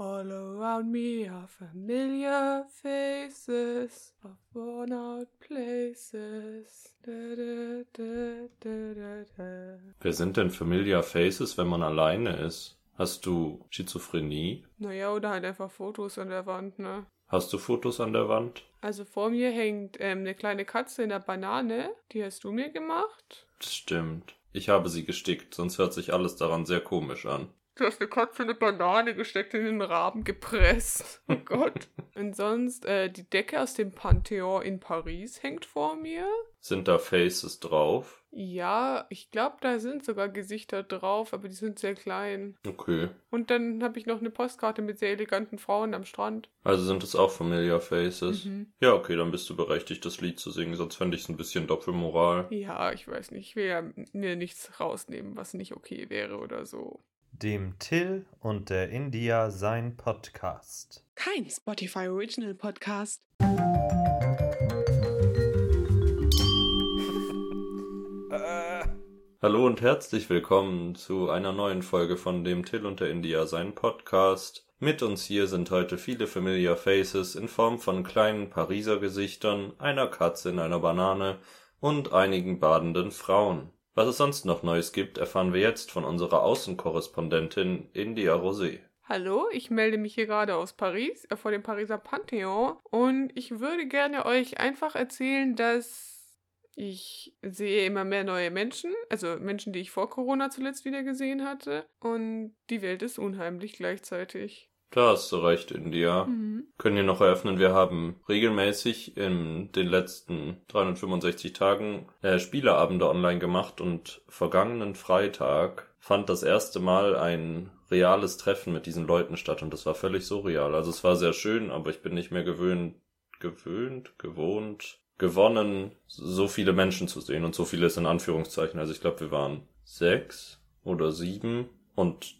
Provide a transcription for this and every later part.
All around me are familiar faces of worn out places. Da, da, da. Wer sind denn Familiar Faces, wenn man alleine ist? Hast du Schizophrenie? Naja, oder halt einfach Fotos an der Wand, ne? Hast du Fotos an der Wand? Also vor mir hängt ähm, eine kleine Katze in der Banane. Die hast du mir gemacht. Das stimmt. Ich habe sie gestickt, sonst hört sich alles daran sehr komisch an. Du hast eine Katze eine Banane gesteckt in den Raben gepresst. Oh Gott. Und sonst, äh, die Decke aus dem Pantheon in Paris hängt vor mir. Sind da Faces drauf? Ja, ich glaube, da sind sogar Gesichter drauf, aber die sind sehr klein. Okay. Und dann habe ich noch eine Postkarte mit sehr eleganten Frauen am Strand. Also sind es auch Familiar Faces? Mhm. Ja, okay, dann bist du berechtigt, das Lied zu singen, sonst fände ich es ein bisschen Doppelmoral. Ja, ich weiß nicht. Ich will ja mir nichts rausnehmen, was nicht okay wäre oder so. Dem Till und der India sein Podcast. Kein Spotify Original Podcast. Hallo und herzlich willkommen zu einer neuen Folge von dem Till und der India sein Podcast. Mit uns hier sind heute viele Familiar Faces in Form von kleinen Pariser Gesichtern, einer Katze in einer Banane und einigen badenden Frauen. Was es sonst noch Neues gibt, erfahren wir jetzt von unserer Außenkorrespondentin India Rosé. Hallo, ich melde mich hier gerade aus Paris, äh, vor dem Pariser Pantheon. Und ich würde gerne euch einfach erzählen, dass ich sehe immer mehr neue Menschen, also Menschen, die ich vor Corona zuletzt wieder gesehen hatte. Und die Welt ist unheimlich gleichzeitig. Da hast du recht, India. Mhm. Können wir noch eröffnen, wir haben regelmäßig in den letzten 365 Tagen äh, Spieleabende online gemacht und vergangenen Freitag fand das erste Mal ein reales Treffen mit diesen Leuten statt und das war völlig surreal. Also es war sehr schön, aber ich bin nicht mehr gewöhnt, gewöhnt, gewohnt, gewonnen, so viele Menschen zu sehen und so viele ist in Anführungszeichen. Also ich glaube, wir waren sechs oder sieben und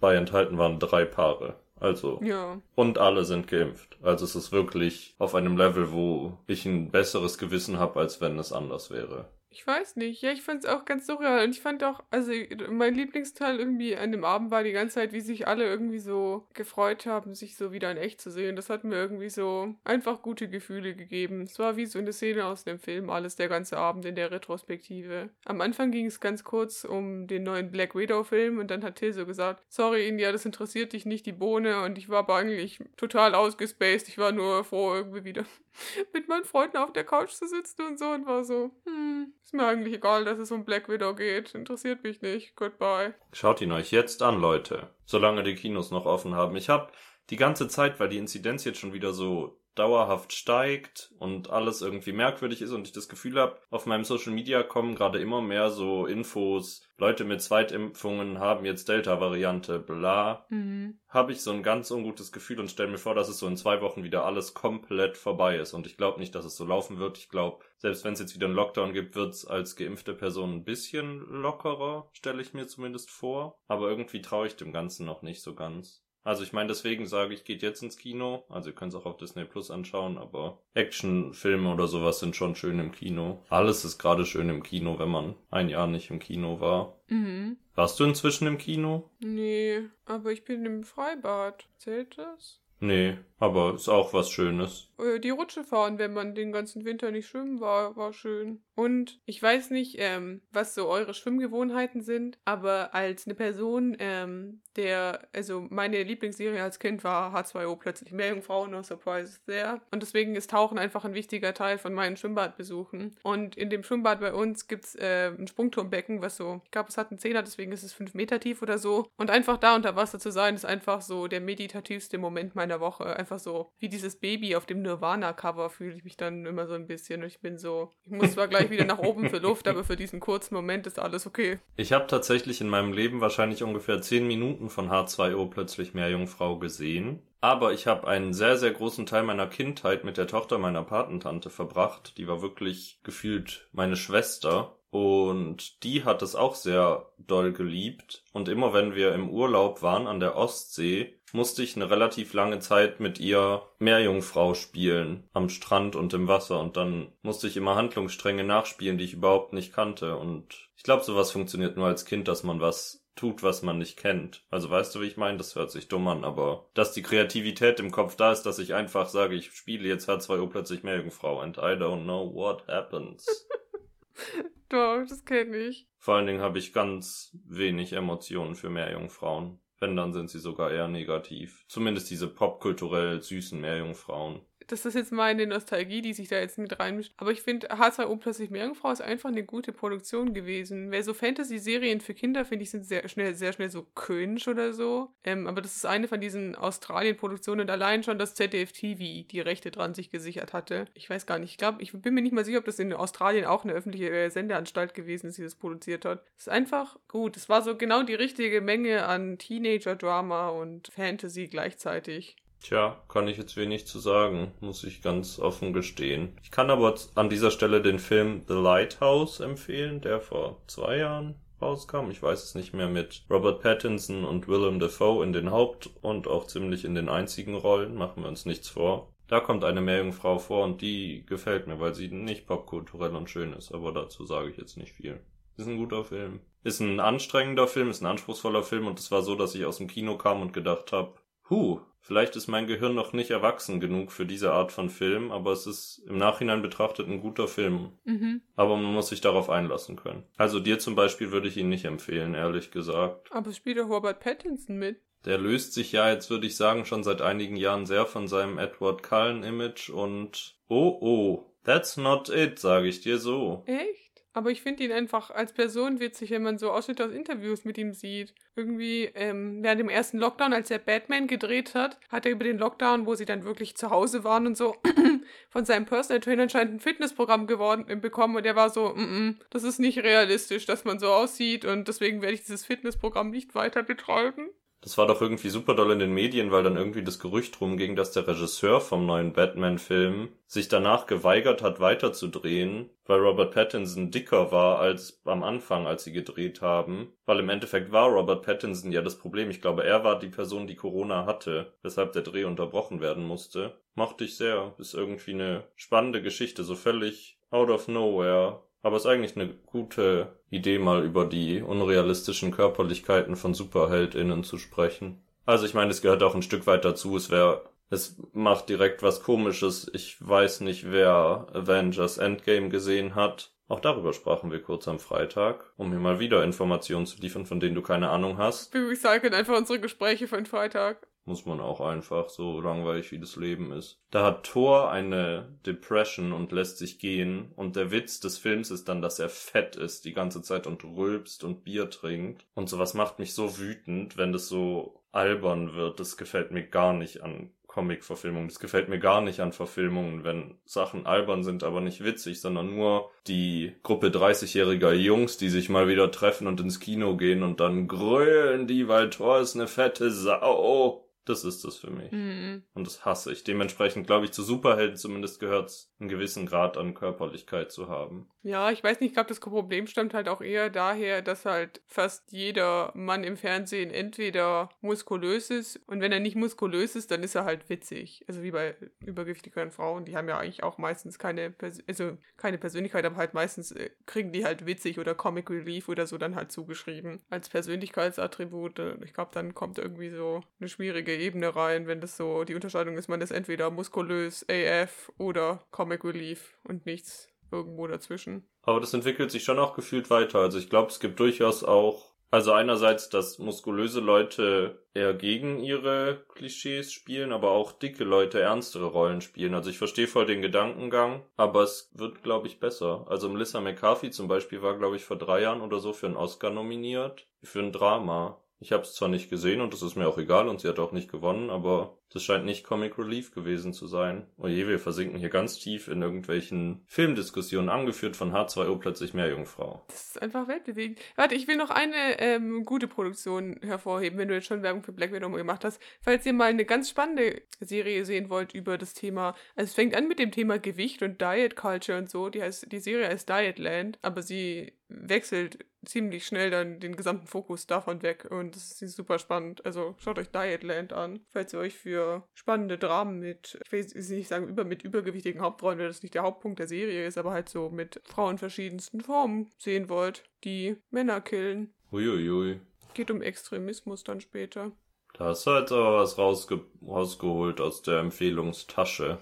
dabei enthalten waren drei Paare. Also Ja. und alle sind geimpft. Also es ist wirklich auf einem Level, wo ich ein besseres Gewissen habe, als wenn es anders wäre. Ich weiß nicht. Ja, ich fand es auch ganz surreal. Und ich fand auch, also mein Lieblingsteil irgendwie an dem Abend war die ganze Zeit, wie sich alle irgendwie so gefreut haben, sich so wieder in echt zu sehen. Das hat mir irgendwie so einfach gute Gefühle gegeben. Es war wie so eine Szene aus einem Film, alles der ganze Abend in der Retrospektive. Am Anfang ging es ganz kurz um den neuen Black Widow-Film und dann hat Till so gesagt, sorry India, das interessiert dich nicht, die Bohne. Und ich war aber eigentlich total ausgespaced. Ich war nur froh, irgendwie wieder mit meinen Freunden auf der Couch zu sitzen und so und war so, hm, ist mir eigentlich egal, dass es um Black Widow geht. Interessiert mich nicht. Goodbye. Schaut ihn euch jetzt an, Leute. Solange die Kinos noch offen haben. Ich habe die ganze Zeit, weil die Inzidenz jetzt schon wieder so dauerhaft steigt und alles irgendwie merkwürdig ist und ich das Gefühl habe, auf meinem Social Media kommen gerade immer mehr so Infos, Leute mit Zweitimpfungen haben jetzt Delta-Variante, bla. Mhm. habe ich so ein ganz ungutes Gefühl und stelle mir vor, dass es so in zwei Wochen wieder alles komplett vorbei ist. Und ich glaube nicht, dass es so laufen wird. Ich glaube, selbst wenn es jetzt wieder einen Lockdown gibt, wird es als geimpfte Person ein bisschen lockerer, stelle ich mir zumindest vor. Aber irgendwie traue ich dem Ganzen noch nicht so ganz. Also ich meine, deswegen sage ich, geht jetzt ins Kino. Also ihr könnt es auch auf Disney Plus anschauen, aber Actionfilme oder sowas sind schon schön im Kino. Alles ist gerade schön im Kino, wenn man ein Jahr nicht im Kino war. Mhm. Warst du inzwischen im Kino? Nee, aber ich bin im Freibad. Zählt das? Nee, aber ist auch was Schönes. Äh, Die Rutsche fahren, wenn man den ganzen Winter nicht schwimmen war, war schön. Und ich weiß nicht, ähm, was so eure Schwimmgewohnheiten sind, aber als eine Person, ähm, der, also meine Lieblingsserie als Kind war H2O plötzlich Meerjungfrau, no surprise there. Und deswegen ist Tauchen einfach ein wichtiger Teil von meinen Schwimmbadbesuchen. Und in dem Schwimmbad bei uns gibt's äh, ein Sprungturmbecken, was so, ich glaube, es hat einen Zehner, deswegen ist es fünf Meter tief oder so. Und einfach da unter Wasser zu sein, ist einfach so der meditativste Moment meiner Woche. Einfach so wie dieses Baby auf dem Nirvana-Cover fühle ich mich dann immer so ein bisschen. Ich bin so, ich muss zwar gleich wieder nach oben für Luft, aber für diesen kurzen Moment ist alles okay. Ich habe tatsächlich in meinem Leben wahrscheinlich ungefähr 10 Minuten von H2O plötzlich Meerjungfrau gesehen. Aber ich habe einen sehr, sehr großen Teil meiner Kindheit mit der Tochter meiner Patentante verbracht. Die war wirklich gefühlt meine Schwester. Und die hat es auch sehr doll geliebt. Und immer wenn wir im Urlaub waren an der Ostsee, musste ich eine relativ lange Zeit mit ihr Meerjungfrau spielen am Strand und im Wasser und dann musste ich immer Handlungsstränge nachspielen, die ich überhaupt nicht kannte und ich glaube, sowas funktioniert nur als Kind, dass man was tut, was man nicht kennt. Also weißt du, wie ich meine? Das hört sich dumm an, aber dass die Kreativität im Kopf da ist, dass ich einfach sage, ich spiele jetzt H2O plötzlich Meerjungfrau and I don't know what happens. Doch, das kenne ich. Vor allen Dingen habe ich ganz wenig Emotionen für Meerjungfrauen. Wenn, dann sind sie sogar eher negativ. Zumindest diese popkulturell süßen Meerjungfrauen. Das ist jetzt meine Nostalgie, die sich da jetzt mit reinmischt. Aber ich finde, H2O plötzlich Meerjungfrau ist einfach eine gute Produktion gewesen. Weil so Fantasy-Serien für Kinder, finde ich, sind sehr schnell, sehr schnell so cringe oder so. Ähm, aber das ist eine von diesen Australien-Produktionen und allein schon das ZDF-TV die Rechte dran sich gesichert hatte. Ich weiß gar nicht. Ich glaube, ich bin mir nicht mal sicher, ob das in Australien auch eine öffentliche äh, Sendeanstalt gewesen ist, die das produziert hat. Es ist einfach gut. Es war so genau die richtige Menge an Teenager-Drama und Fantasy gleichzeitig. Tja, kann ich jetzt wenig zu sagen, muss ich ganz offen gestehen. Ich kann aber an dieser Stelle den Film The Lighthouse empfehlen, der vor zwei Jahren rauskam. Ich weiß es nicht mehr mit Robert Pattinson und Willem Dafoe in den Haupt- und auch ziemlich in den einzigen Rollen, machen wir uns nichts vor. Da kommt eine Meerjungfrau vor und die gefällt mir, weil sie nicht popkulturell und schön ist, aber dazu sage ich jetzt nicht viel. Ist ein guter Film. Ist ein anstrengender Film, ist ein anspruchsvoller Film und es war so, dass ich aus dem Kino kam und gedacht habe, Huh, vielleicht ist mein Gehirn noch nicht erwachsen genug für diese Art von Film, aber es ist im Nachhinein betrachtet ein guter Film. Mhm. Aber man muss sich darauf einlassen können. Also dir zum Beispiel würde ich ihn nicht empfehlen, ehrlich gesagt. Aber spielt doch Robert Pattinson mit. Der löst sich ja jetzt, würde ich sagen, schon seit einigen Jahren sehr von seinem Edward Cullen-Image und oh oh, that's not it, sage ich dir so. Echt? Aber ich finde ihn einfach als Person witzig, wenn man so Ausschnitte aus Interviews mit ihm sieht. Irgendwie ähm, während dem ersten Lockdown, als er Batman gedreht hat, hat er über den Lockdown, wo sie dann wirklich zu Hause waren und so, von seinem Personal Trainer anscheinend ein Fitnessprogramm geworden, äh, bekommen und er war so, mm -mm, das ist nicht realistisch, dass man so aussieht und deswegen werde ich dieses Fitnessprogramm nicht weiter betreiben. Das war doch irgendwie super doll in den Medien, weil dann irgendwie das Gerücht rumging, dass der Regisseur vom neuen Batman-Film sich danach geweigert hat, weiterzudrehen, weil Robert Pattinson dicker war als am Anfang, als sie gedreht haben. Weil im Endeffekt war Robert Pattinson ja das Problem. Ich glaube, er war die Person, die Corona hatte, weshalb der Dreh unterbrochen werden musste. Mochte ich sehr. Ist irgendwie eine spannende Geschichte, so völlig out of nowhere. Aber ist eigentlich eine gute Idee, mal über die unrealistischen Körperlichkeiten von SuperheldInnen zu sprechen. Also ich meine, es gehört auch ein Stück weit dazu. Es wäre, es macht direkt was komisches. Ich weiß nicht, wer Avengers Endgame gesehen hat. Auch darüber sprachen wir kurz am Freitag, um mir mal wieder Informationen zu liefern, von denen du keine Ahnung hast. Wir recyceln einfach unsere Gespräche von Freitag. Muss man auch einfach, so langweilig wie das Leben ist. Da hat Thor eine Depression und lässt sich gehen. Und der Witz des Films ist dann, dass er fett ist die ganze Zeit und rülpst und Bier trinkt. Und sowas macht mich so wütend, wenn das so albern wird. Das gefällt mir gar nicht an Comic-Verfilmungen. Das gefällt mir gar nicht an Verfilmungen, wenn Sachen albern sind, aber nicht witzig, sondern nur die Gruppe 30-jähriger Jungs, die sich mal wieder treffen und ins Kino gehen und dann grölen die, weil Thor ist eine fette Sau. Das ist das für mich. Mhm. Und das hasse ich. Dementsprechend glaube ich, zu Superhelden zumindest gehört es, einen gewissen Grad an Körperlichkeit zu haben. Ja, ich weiß nicht, ich glaube, das Problem stammt halt auch eher daher, dass halt fast jeder Mann im Fernsehen entweder muskulös ist und wenn er nicht muskulös ist, dann ist er halt witzig. Also wie bei übergewichtigen Frauen, die haben ja eigentlich auch meistens keine, Pers also keine Persönlichkeit, aber halt meistens äh, kriegen die halt witzig oder Comic Relief oder so dann halt zugeschrieben als Persönlichkeitsattribut. Äh, Ich glaube, dann kommt irgendwie so eine schwierige Ebene rein, wenn das so die Unterscheidung ist, man ist entweder muskulös AF oder Comic Relief und nichts irgendwo dazwischen. Aber das entwickelt sich schon auch gefühlt weiter. Also ich glaube, es gibt durchaus auch, also einerseits, dass muskulöse Leute eher gegen ihre Klischees spielen, aber auch dicke Leute ernstere Rollen spielen. Also ich verstehe voll den Gedankengang, aber es wird, glaube ich, besser. Also Melissa McCarthy zum Beispiel war, glaube ich, vor drei Jahren oder so für einen Oscar nominiert, für ein Drama. Ich habe es zwar nicht gesehen und das ist mir auch egal und sie hat auch nicht gewonnen, aber das scheint nicht Comic Relief gewesen zu sein. Oje, wir versinken hier ganz tief in irgendwelchen Filmdiskussionen, angeführt von H2O plötzlich Meerjungfrau. Das ist einfach weltbewegend. Warte, ich will noch eine ähm, gute Produktion hervorheben, wenn du jetzt schon Werbung für Black Widow gemacht hast. Falls ihr mal eine ganz spannende Serie sehen wollt über das Thema, also es fängt an mit dem Thema Gewicht und Diet Culture und so. Die heißt, die Serie heißt Dietland, aber sie wechselt ziemlich schnell dann den gesamten Fokus davon weg und das ist super spannend. Also schaut euch Dietland an, falls ihr euch für spannende Dramen mit, ich will nicht sagen über mit übergewichtigen Hauptrollen, weil das nicht der Hauptpunkt der Serie ist, aber halt so mit Frauen verschiedensten Formen sehen wollt, die Männer killen. Uiuiui. geht um Extremismus dann später. Da hast du jetzt aber was rausge rausgeholt aus der Empfehlungstasche.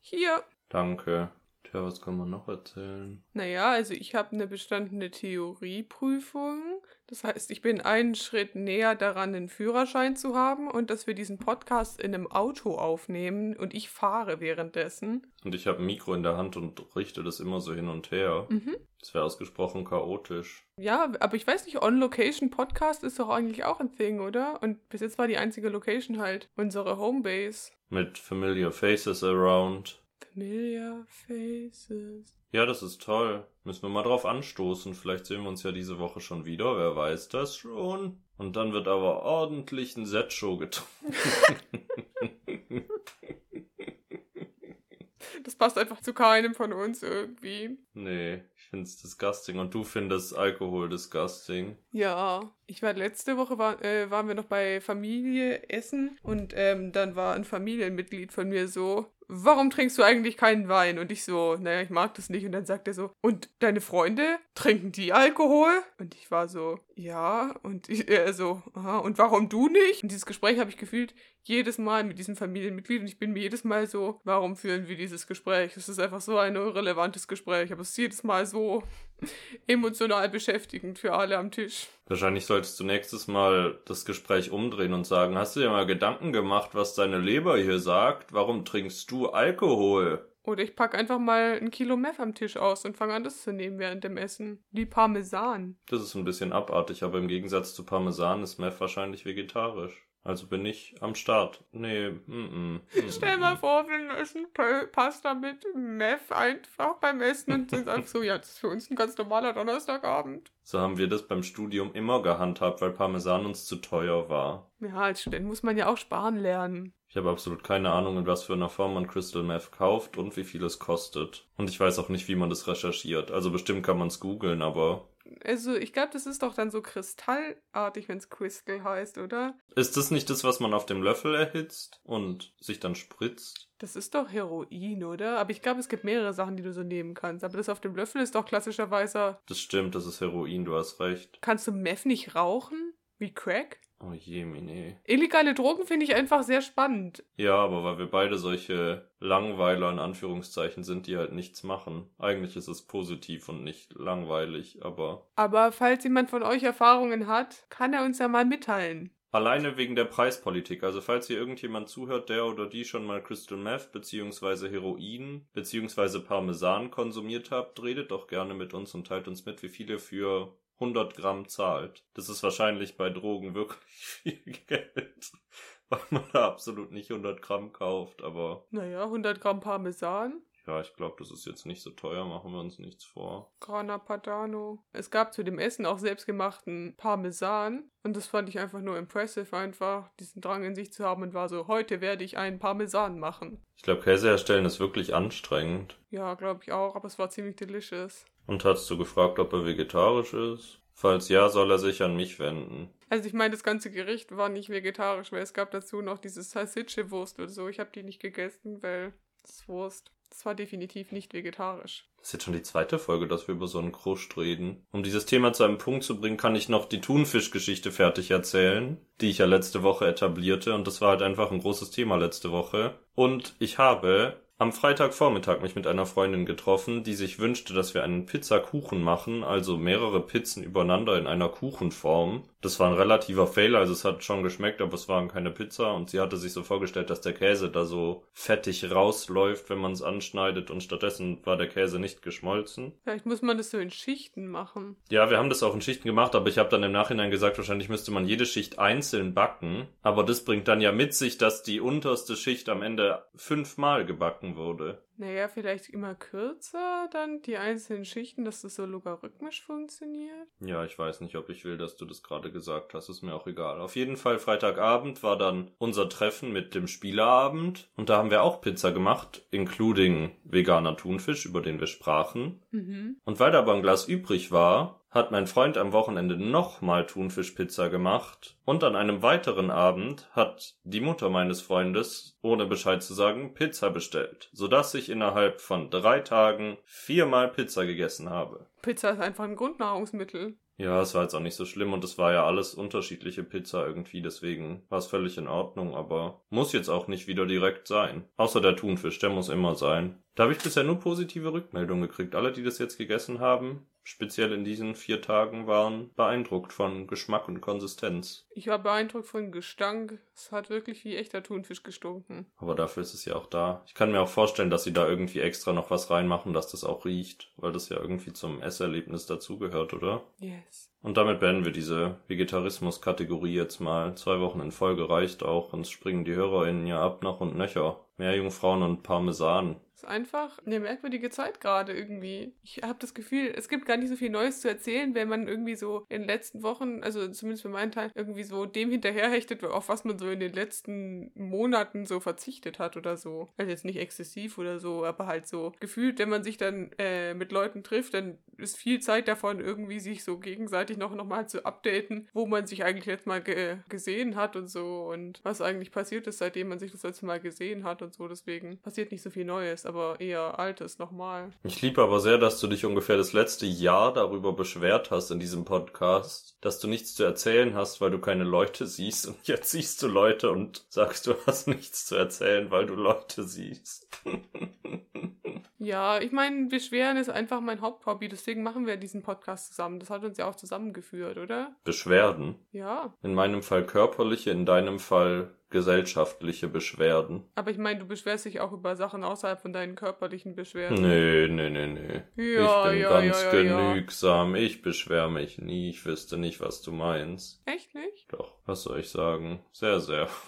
Hier. Danke. Tja, was kann man noch erzählen? Naja, also ich habe eine bestandene Theorieprüfung. Das heißt, ich bin einen Schritt näher daran, einen Führerschein zu haben und dass wir diesen Podcast in einem Auto aufnehmen und ich fahre währenddessen. Und ich habe ein Mikro in der Hand und richte das immer so hin und her. Mhm. Das wäre ausgesprochen chaotisch. Ja, aber ich weiß nicht, On-Location-Podcast ist doch eigentlich auch ein Thing, oder? Und bis jetzt war die einzige Location halt unsere Homebase. Mit Familiar Faces around. Familiar Faces. Ja, das ist toll. Müssen wir mal drauf anstoßen. Vielleicht sehen wir uns ja diese Woche schon wieder. Wer weiß das schon. Und dann wird aber ordentlich ein Set-Show getrunken. Das passt einfach zu keinem von uns irgendwie. nee, ich find's disgusting. Und du findest Alkohol disgusting. Ja, ich war letzte Woche, war, äh, waren wir noch bei Familie essen und ähm, dann war ein Familienmitglied von mir so, warum trinkst du eigentlich keinen Wein? Und ich so, naja, ich mag das nicht. Und dann sagt er so, und deine Freunde, trinken die Alkohol? Und ich war so, ja. Und ich, er so, aha, und warum du nicht? Und dieses Gespräch habe ich gefühlt jedes Mal mit diesem Familienmitglied und ich bin mir jedes Mal so, warum führen wir dieses Gespräch? Es ist einfach so ein irrelevantes Gespräch, aber es ist jedes Mal so emotional beschäftigend für alle am Tisch. Wahrscheinlich solltest du nächstes Mal das Gespräch umdrehen und sagen, hast du dir mal Gedanken gemacht, was deine Leber hier sagt? Warum trinkst du Alkohol? Oder ich packe einfach mal ein Kilo Meth am Tisch aus und fange an, das zu nehmen während dem Essen. Wie Parmesan. Das ist ein bisschen abartig, aber im Gegensatz zu Parmesan ist Meth wahrscheinlich vegetarisch. Also bin ich am Start. Nee, mm, mm, Stell mal vor, wir essen Pa- Pasta mit Meth einfach beim Essen und sind einfach so, ja, das ist für uns ein ganz normaler Donnerstagabend. So haben wir das beim Studium immer gehandhabt, weil Parmesan uns zu teuer war. Ja, als Student muss man ja auch sparen lernen. Ich habe absolut keine Ahnung, in was für einer Form man Crystal Meth kauft und wie viel es kostet. Und ich weiß auch nicht, wie man das recherchiert. Also bestimmt kann man es googeln, aber Also, ich glaube, das ist doch dann so kristallartig, wenn es Crystal heißt, oder? ist das nicht das, was man auf dem Löffel erhitzt und sich dann spritzt? Das ist doch Heroin, oder? Aber ich glaube, es gibt mehrere Sachen, die du so nehmen kannst. Aber das auf dem Löffel ist doch klassischerweise. Das stimmt, das ist Heroin, du hast recht. Kannst du Meth nicht rauchen? Wie Crack? Oh je, Mine. Illegale Drogen finde ich einfach sehr spannend. Ja, aber weil wir beide solche Langweiler in Anführungszeichen sind, die halt nichts machen. Eigentlich ist es positiv und nicht langweilig, aber Aber falls jemand von euch Erfahrungen hat, kann er uns ja mal mitteilen. Alleine wegen der Preispolitik. Also falls hier irgendjemand zuhört, der oder die schon mal Crystal Meth beziehungsweise Heroin beziehungsweise Parmesan konsumiert habt, redet doch gerne mit uns und teilt uns mit, wie viel ihr für 100 Gramm zahlt. Das ist wahrscheinlich bei Drogen wirklich viel Geld, weil man da absolut nicht 100 Gramm kauft. Aber Naja, 100 Gramm Parmesan. ja, ich glaube, das ist jetzt nicht so teuer, machen wir uns nichts vor. Grana Padano. Es gab zu dem Essen auch selbstgemachten Parmesan. Und das fand ich einfach nur impressive, einfach diesen Drang in sich zu haben und war so, heute werde ich einen Parmesan machen. Ich glaube, Käse herstellen ist wirklich anstrengend. Ja, glaube ich auch, aber es war ziemlich delicious. Und hast du gefragt, ob er vegetarisch ist? Falls ja, soll er sich an mich wenden. Also ich meine, das ganze Gericht war nicht vegetarisch, weil es gab dazu noch diese Salsicce-Wurst oder so. Ich habe die nicht gegessen, weil das Wurst. Das war definitiv nicht vegetarisch. Das ist jetzt schon die zweite Folge, dass wir über so einen Kruscht reden. Um dieses Thema zu einem Punkt zu bringen, kann ich noch die Thunfischgeschichte fertig erzählen, die ich ja letzte Woche etablierte. Und das war halt einfach ein großes Thema letzte Woche. Und ich habe am Freitagvormittag mich mit einer Freundin getroffen, die sich wünschte, dass wir einen Pizzakuchen machen, also mehrere Pizzen übereinander in einer Kuchenform. Das war ein relativer Fail, also es hat schon geschmeckt, aber es waren keine Pizza und sie hatte sich so vorgestellt, dass der Käse da so fettig rausläuft, wenn man es anschneidet und stattdessen war der Käse nicht geschmolzen. Vielleicht muss man das so in Schichten machen. Ja, wir haben das auch in Schichten gemacht, aber ich habe dann im Nachhinein gesagt, wahrscheinlich müsste man jede Schicht einzeln backen. Aber das bringt dann ja mit sich, dass die unterste Schicht am Ende fünfmal gebacken wurde. Naja, vielleicht immer kürzer dann die einzelnen Schichten, dass das so logarithmisch funktioniert. Ja, ich weiß nicht, ob ich will, dass du das gerade gesagt hast, ist mir auch egal. Auf jeden Fall Freitagabend war dann unser Treffen mit dem Spieleabend und da haben wir auch Pizza gemacht, including veganer Thunfisch, über den wir sprachen. Mhm. Und weil da aber ein Glas übrig war, hat mein Freund am Wochenende nochmal Thunfischpizza gemacht und an einem weiteren Abend hat die Mutter meines Freundes, ohne Bescheid zu sagen, Pizza bestellt, sodass ich innerhalb von drei Tagen viermal Pizza gegessen habe. Pizza ist einfach ein Grundnahrungsmittel. Ja, es war jetzt auch nicht so schlimm und es war ja alles unterschiedliche Pizza irgendwie, deswegen war es völlig in Ordnung, aber muss jetzt auch nicht wieder direkt sein. Außer der Thunfisch, der muss immer sein. Da habe ich bisher nur positive Rückmeldungen gekriegt. Alle, die das jetzt gegessen haben, speziell in diesen vier Tagen, waren beeindruckt von Geschmack und Konsistenz. Ich war beeindruckt von Gestank. Es hat wirklich wie echter Thunfisch gestunken. Aber dafür ist es ja auch da. Ich kann mir auch vorstellen, dass sie da irgendwie extra noch was reinmachen, dass das auch riecht, weil das ja irgendwie zum Esserlebnis dazugehört, oder? Yes. Und damit beenden wir diese Vegetarismus-Kategorie jetzt mal. Zwei Wochen in Folge reicht auch, sonst springen die HörerInnen ja ab nach und nöcher. Mehr Jungfrauen und Parmesan. Ist einfach eine merkwürdige Zeit gerade irgendwie. Ich habe das Gefühl, es gibt gar nicht so viel Neues zu erzählen, wenn man irgendwie so in den letzten Wochen, also zumindest für meinen Teil, irgendwie so dem hinterherhechtet, auf was man so in den letzten Monaten so verzichtet hat oder so. Also jetzt nicht exzessiv oder so, aber halt so gefühlt, wenn man sich dann äh, mit Leuten trifft, dann ist viel Zeit davon, irgendwie sich so gegenseitig noch, noch mal zu updaten, wo man sich eigentlich letztes Mal ge gesehen hat und so und was eigentlich passiert ist, seitdem man sich das letzte Mal gesehen hat und so. Deswegen passiert nicht so viel Neues aber eher altes nochmal. Ich liebe aber sehr, dass du dich ungefähr das letzte Jahr darüber beschwert hast in diesem Podcast, dass du nichts zu erzählen hast, weil du keine Leute siehst. Und jetzt siehst du Leute und sagst, du hast nichts zu erzählen, weil du Leute siehst. ja, ich meine, Beschweren ist einfach mein Haupthobby, deswegen machen wir diesen Podcast zusammen. Das hat uns ja auch zusammengeführt, oder? Beschwerden? Ja. In meinem Fall körperliche, in deinem Fall gesellschaftliche Beschwerden. Aber ich meine, du beschwerst dich auch über Sachen außerhalb von deinen körperlichen Beschwerden. Nee, nee, nee, nee. Ja, ich bin ja, ganz ja, genügsam. Ich beschwer mich nie. Ich wüsste nicht, was du meinst. Echt nicht? Doch, was soll ich sagen? Sehr, sehr.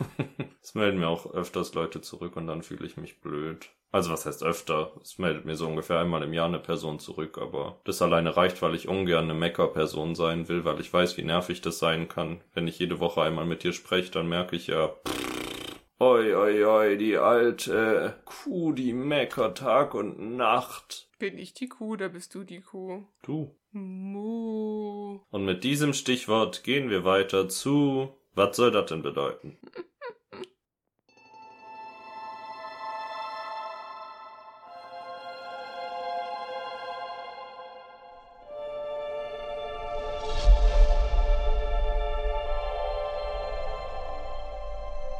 Es melden mir auch öfters Leute zurück und dann fühle ich mich blöd. Also was heißt öfter? Es meldet mir so ungefähr einmal im Jahr eine Person zurück, aber das alleine reicht, weil ich ungern eine Mecker-Person sein will, weil ich weiß, wie nervig das sein kann. Wenn ich jede Woche einmal mit dir spreche, dann merke ich ja, oi, oi, oi, die alte Kuh, die meckert Tag und Nacht. Bin ich die Kuh, oder bist du die Kuh? Du. Mu. Und mit diesem Stichwort gehen wir weiter zu, was soll das denn bedeuten?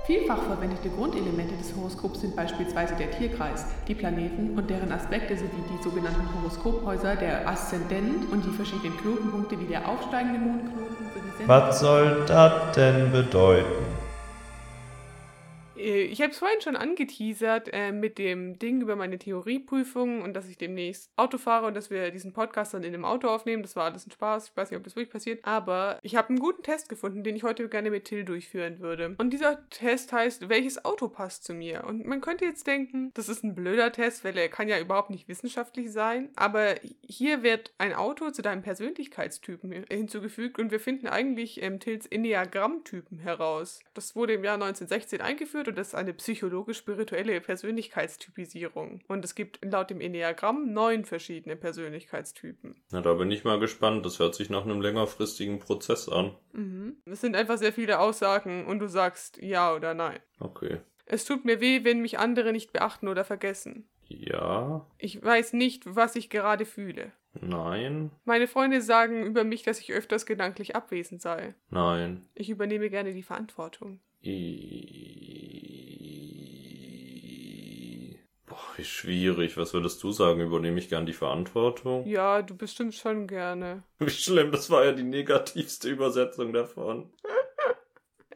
Vielfach verwendete Grundelemente des Horoskops sind beispielsweise der Tierkreis, die Planeten und deren Aspekte sowie die sogenannten Horoskophäuser, der Aszendent und die verschiedenen Knotenpunkte wie der aufsteigende Mondknoten sowie Was soll das denn bedeuten? Ich habe es vorhin schon angeteasert äh, mit dem Ding über meine Theorieprüfung und dass ich demnächst Auto fahre und dass wir diesen Podcast dann in dem Auto aufnehmen. Das war alles ein Spaß. Ich weiß nicht, ob das wirklich passiert. Aber ich habe einen guten Test gefunden, den ich heute gerne mit Till durchführen würde. Und dieser Test heißt, welches Auto passt zu mir? Und man könnte jetzt denken, das ist ein blöder Test, weil er kann ja überhaupt nicht wissenschaftlich sein. Aber hier wird ein Auto zu deinem Persönlichkeitstypen hinzugefügt und wir finden eigentlich ähm, Tills Enneagramm-Typen heraus. Das wurde im Jahr 1916 eingeführt und das eine psychologisch-spirituelle Persönlichkeitstypisierung. Und es gibt laut dem Enneagramm neun verschiedene Persönlichkeitstypen. Na, da bin ich mal gespannt. Das hört sich nach einem längerfristigen Prozess an. Mhm. Es sind einfach sehr viele Aussagen und du sagst ja oder nein. Okay. Es tut mir weh, wenn mich andere nicht beachten oder vergessen. Ja, Ich weiß nicht, was ich gerade fühle. nein, Meine Freunde sagen über mich, dass ich öfters gedanklich abwesend sei. nein. Ich übernehme gerne die Verantwortung. I Boah, wie schwierig. Was würdest du sagen? Übernehme ich gern die Verantwortung? Ja, du bestimmt schon gerne. Wie schlimm, das war ja die negativste Übersetzung davon.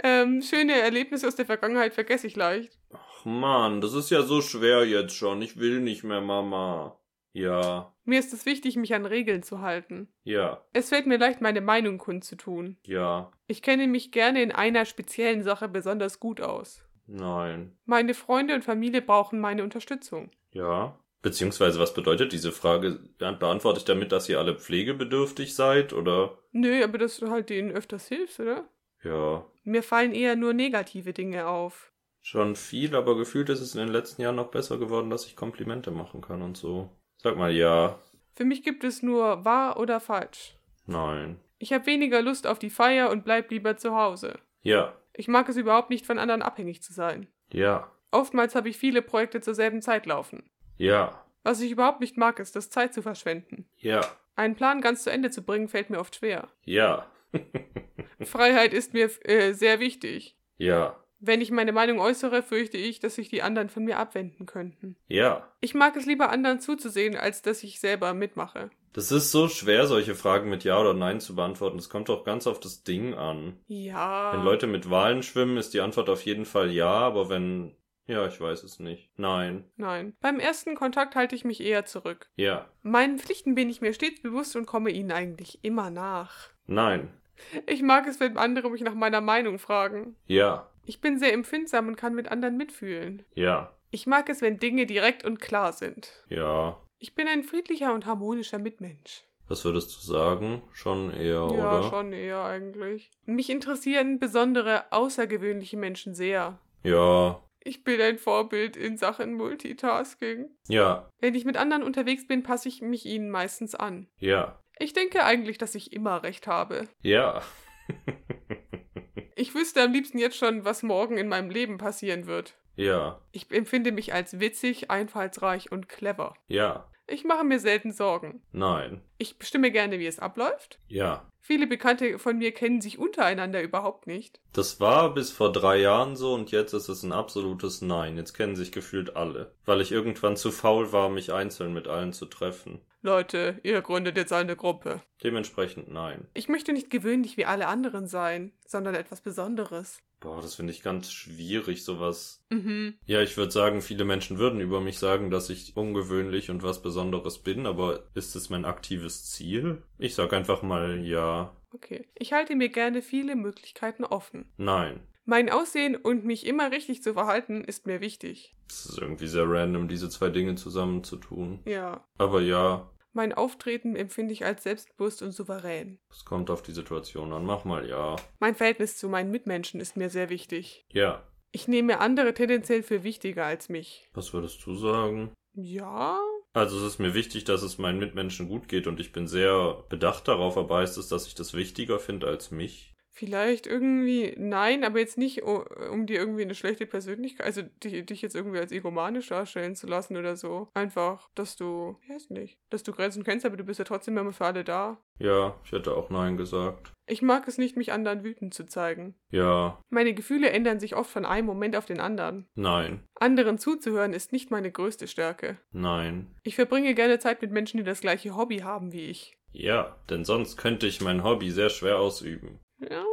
Ähm, schöne Erlebnisse aus der Vergangenheit vergesse ich leicht. Ach man, das ist ja so schwer jetzt schon. Ich will nicht mehr, Mama. Ja, Mir ist es wichtig, mich an Regeln zu halten. ja, Es fällt mir leicht, meine Meinung kundzutun. ja, Ich kenne mich gerne in einer speziellen Sache besonders gut aus. Nein, Meine Freunde und Familie brauchen meine Unterstützung. ja. Beziehungsweise, was bedeutet diese Frage? Beantworte ich damit, dass ihr alle pflegebedürftig seid, oder? Nö, aber dass du halt denen öfters hilfst, oder? Ja, Mir fallen eher nur negative Dinge auf. schon viel, aber gefühlt ist es in den letzten Jahren noch besser geworden, dass ich Komplimente machen kann und so. Sag mal ja, Für mich gibt es nur wahr oder falsch. nein, Ich habe weniger Lust auf die Feier und bleib lieber zu Hause. Ja, Ich mag es überhaupt nicht, von anderen abhängig zu sein. ja, Oftmals habe ich viele Projekte zur selben Zeit laufen. ja, Was ich überhaupt nicht mag, ist, das Zeit zu verschwenden. Ja. Einen Plan ganz zu Ende zu bringen, fällt mir oft schwer. Ja. Freiheit ist mir äh, sehr wichtig. ja. Wenn ich meine Meinung äußere, fürchte ich, dass sich die anderen von mir abwenden könnten. Ja. Ich mag es lieber anderen zuzusehen, als dass ich selber mitmache. Das ist so schwer, solche Fragen mit Ja oder Nein zu beantworten. Es kommt doch ganz auf das Ding an. Ja. Wenn Leute mit Wahlen schwimmen, ist die Antwort auf jeden Fall ja, aber wenn. Ja, ich weiß es nicht. Nein. Nein. Beim ersten Kontakt halte ich mich eher zurück. Ja. Meinen Pflichten bin ich mir stets bewusst und komme ihnen eigentlich immer nach. Nein. Ich mag es, wenn andere mich nach meiner Meinung fragen. Ja. Ich bin sehr empfindsam und kann mit anderen mitfühlen. Ja. Ich mag es, wenn Dinge direkt und klar sind. Ja. Ich bin ein friedlicher und harmonischer Mitmensch. Was würdest du sagen? Schon eher, ja, oder? schon eher eigentlich. Mich interessieren besondere, außergewöhnliche Menschen sehr. Ja. Ich bin ein Vorbild in Sachen Multitasking. Ja. Wenn ich mit anderen unterwegs bin, passe ich mich ihnen meistens an. Ja. Ich denke eigentlich, dass ich immer recht habe. Ja. Ich wüsste am liebsten jetzt schon, was morgen in meinem Leben passieren wird. ja. Ich empfinde mich als witzig, einfallsreich und clever. Ja. Ich mache mir selten Sorgen. Nein. Ich bestimme gerne, wie es abläuft. Ja. Viele Bekannte von mir kennen sich untereinander überhaupt nicht. Das war bis vor drei Jahren so und jetzt ist es ein absolutes Nein. Jetzt kennen sich gefühlt alle. Weil ich irgendwann zu faul war, mich einzeln mit allen zu treffen. Leute, ihr gründet jetzt eine Gruppe. Dementsprechend nein. Ich möchte nicht gewöhnlich wie alle anderen sein, sondern etwas Besonderes. Boah, das finde ich ganz schwierig, sowas. Mhm. Ja, ich würde sagen, viele Menschen würden über mich sagen, dass ich ungewöhnlich und was Besonderes bin, aber ist es mein aktives Ziel? Ich sag einfach mal ja. Okay. Ich halte mir gerne viele Möglichkeiten offen. Nein. Mein Aussehen und mich immer richtig zu verhalten ist mir wichtig. Es ist irgendwie sehr random, diese zwei Dinge zusammenzutun. Ja. Aber ja, Mein Auftreten empfinde ich als selbstbewusst und souverän. es kommt auf die Situation an. Mach mal ja. Mein Verhältnis zu meinen Mitmenschen ist mir sehr wichtig. Ja. Ich nehme andere tendenziell für wichtiger als mich. Was würdest du sagen? Ja? Also es ist mir wichtig, dass es meinen Mitmenschen gut geht und ich bin sehr bedacht darauf, aber heißt es, dass ich das wichtiger finde als mich? Vielleicht irgendwie, nein, aber jetzt nicht, o- um dir irgendwie eine schlechte Persönlichkeit, also dich, dich jetzt irgendwie als egomanisch darstellen zu lassen oder so. Einfach, dass du, ich weiß nicht, dass du Grenzen kennst, aber du bist ja trotzdem immer für alle da. Ja, ich hätte auch Nein gesagt. Ich mag es nicht, mich anderen wütend zu zeigen. Ja, Meine Gefühle ändern sich oft von einem Moment auf den anderen. nein, Anderen zuzuhören ist nicht meine größte Stärke. nein. Ich verbringe gerne Zeit mit Menschen, die das gleiche Hobby haben wie ich. Ja, denn sonst könnte ich mein Hobby sehr schwer ausüben. Ja,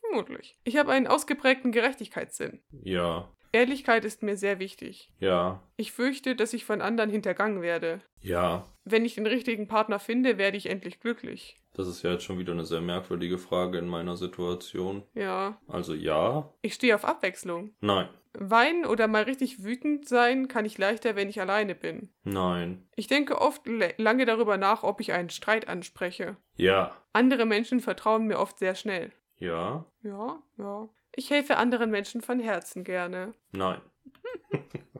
vermutlich. Ich habe einen ausgeprägten Gerechtigkeitssinn. Ja, Ehrlichkeit ist mir sehr wichtig. ja, Ich fürchte, dass ich von anderen hintergangen werde. ja. Wenn ich den richtigen Partner finde, werde ich endlich glücklich. Das ist ja jetzt schon wieder eine sehr merkwürdige Frage in meiner Situation. Ja. Also ja, Ich stehe auf Abwechslung. nein, Weinen oder mal richtig wütend sein kann ich leichter, wenn ich alleine bin. nein, Ich denke oft lange darüber nach, ob ich einen Streit anspreche. ja, Andere Menschen vertrauen mir oft sehr schnell. ja, Ja, ja. Ich helfe anderen Menschen von Herzen gerne. nein.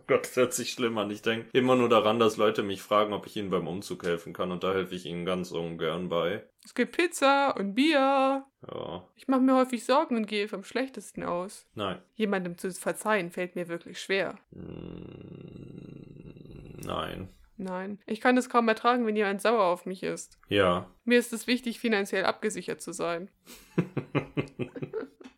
Gott, das hört sich schlimm an. Ich denke immer nur daran, dass Leute mich fragen, ob ich ihnen beim Umzug helfen kann und da helfe ich ihnen ganz ungern bei. Es gibt Pizza und Bier. Ja, Ich mache mir häufig Sorgen und gehe vom Schlechtesten aus. nein. Jemandem zu verzeihen fällt mir wirklich schwer. Mm, Nein. Nein, ich kann es kaum ertragen, wenn jemand sauer auf mich ist. Ja. Mir ist es wichtig, finanziell abgesichert zu sein.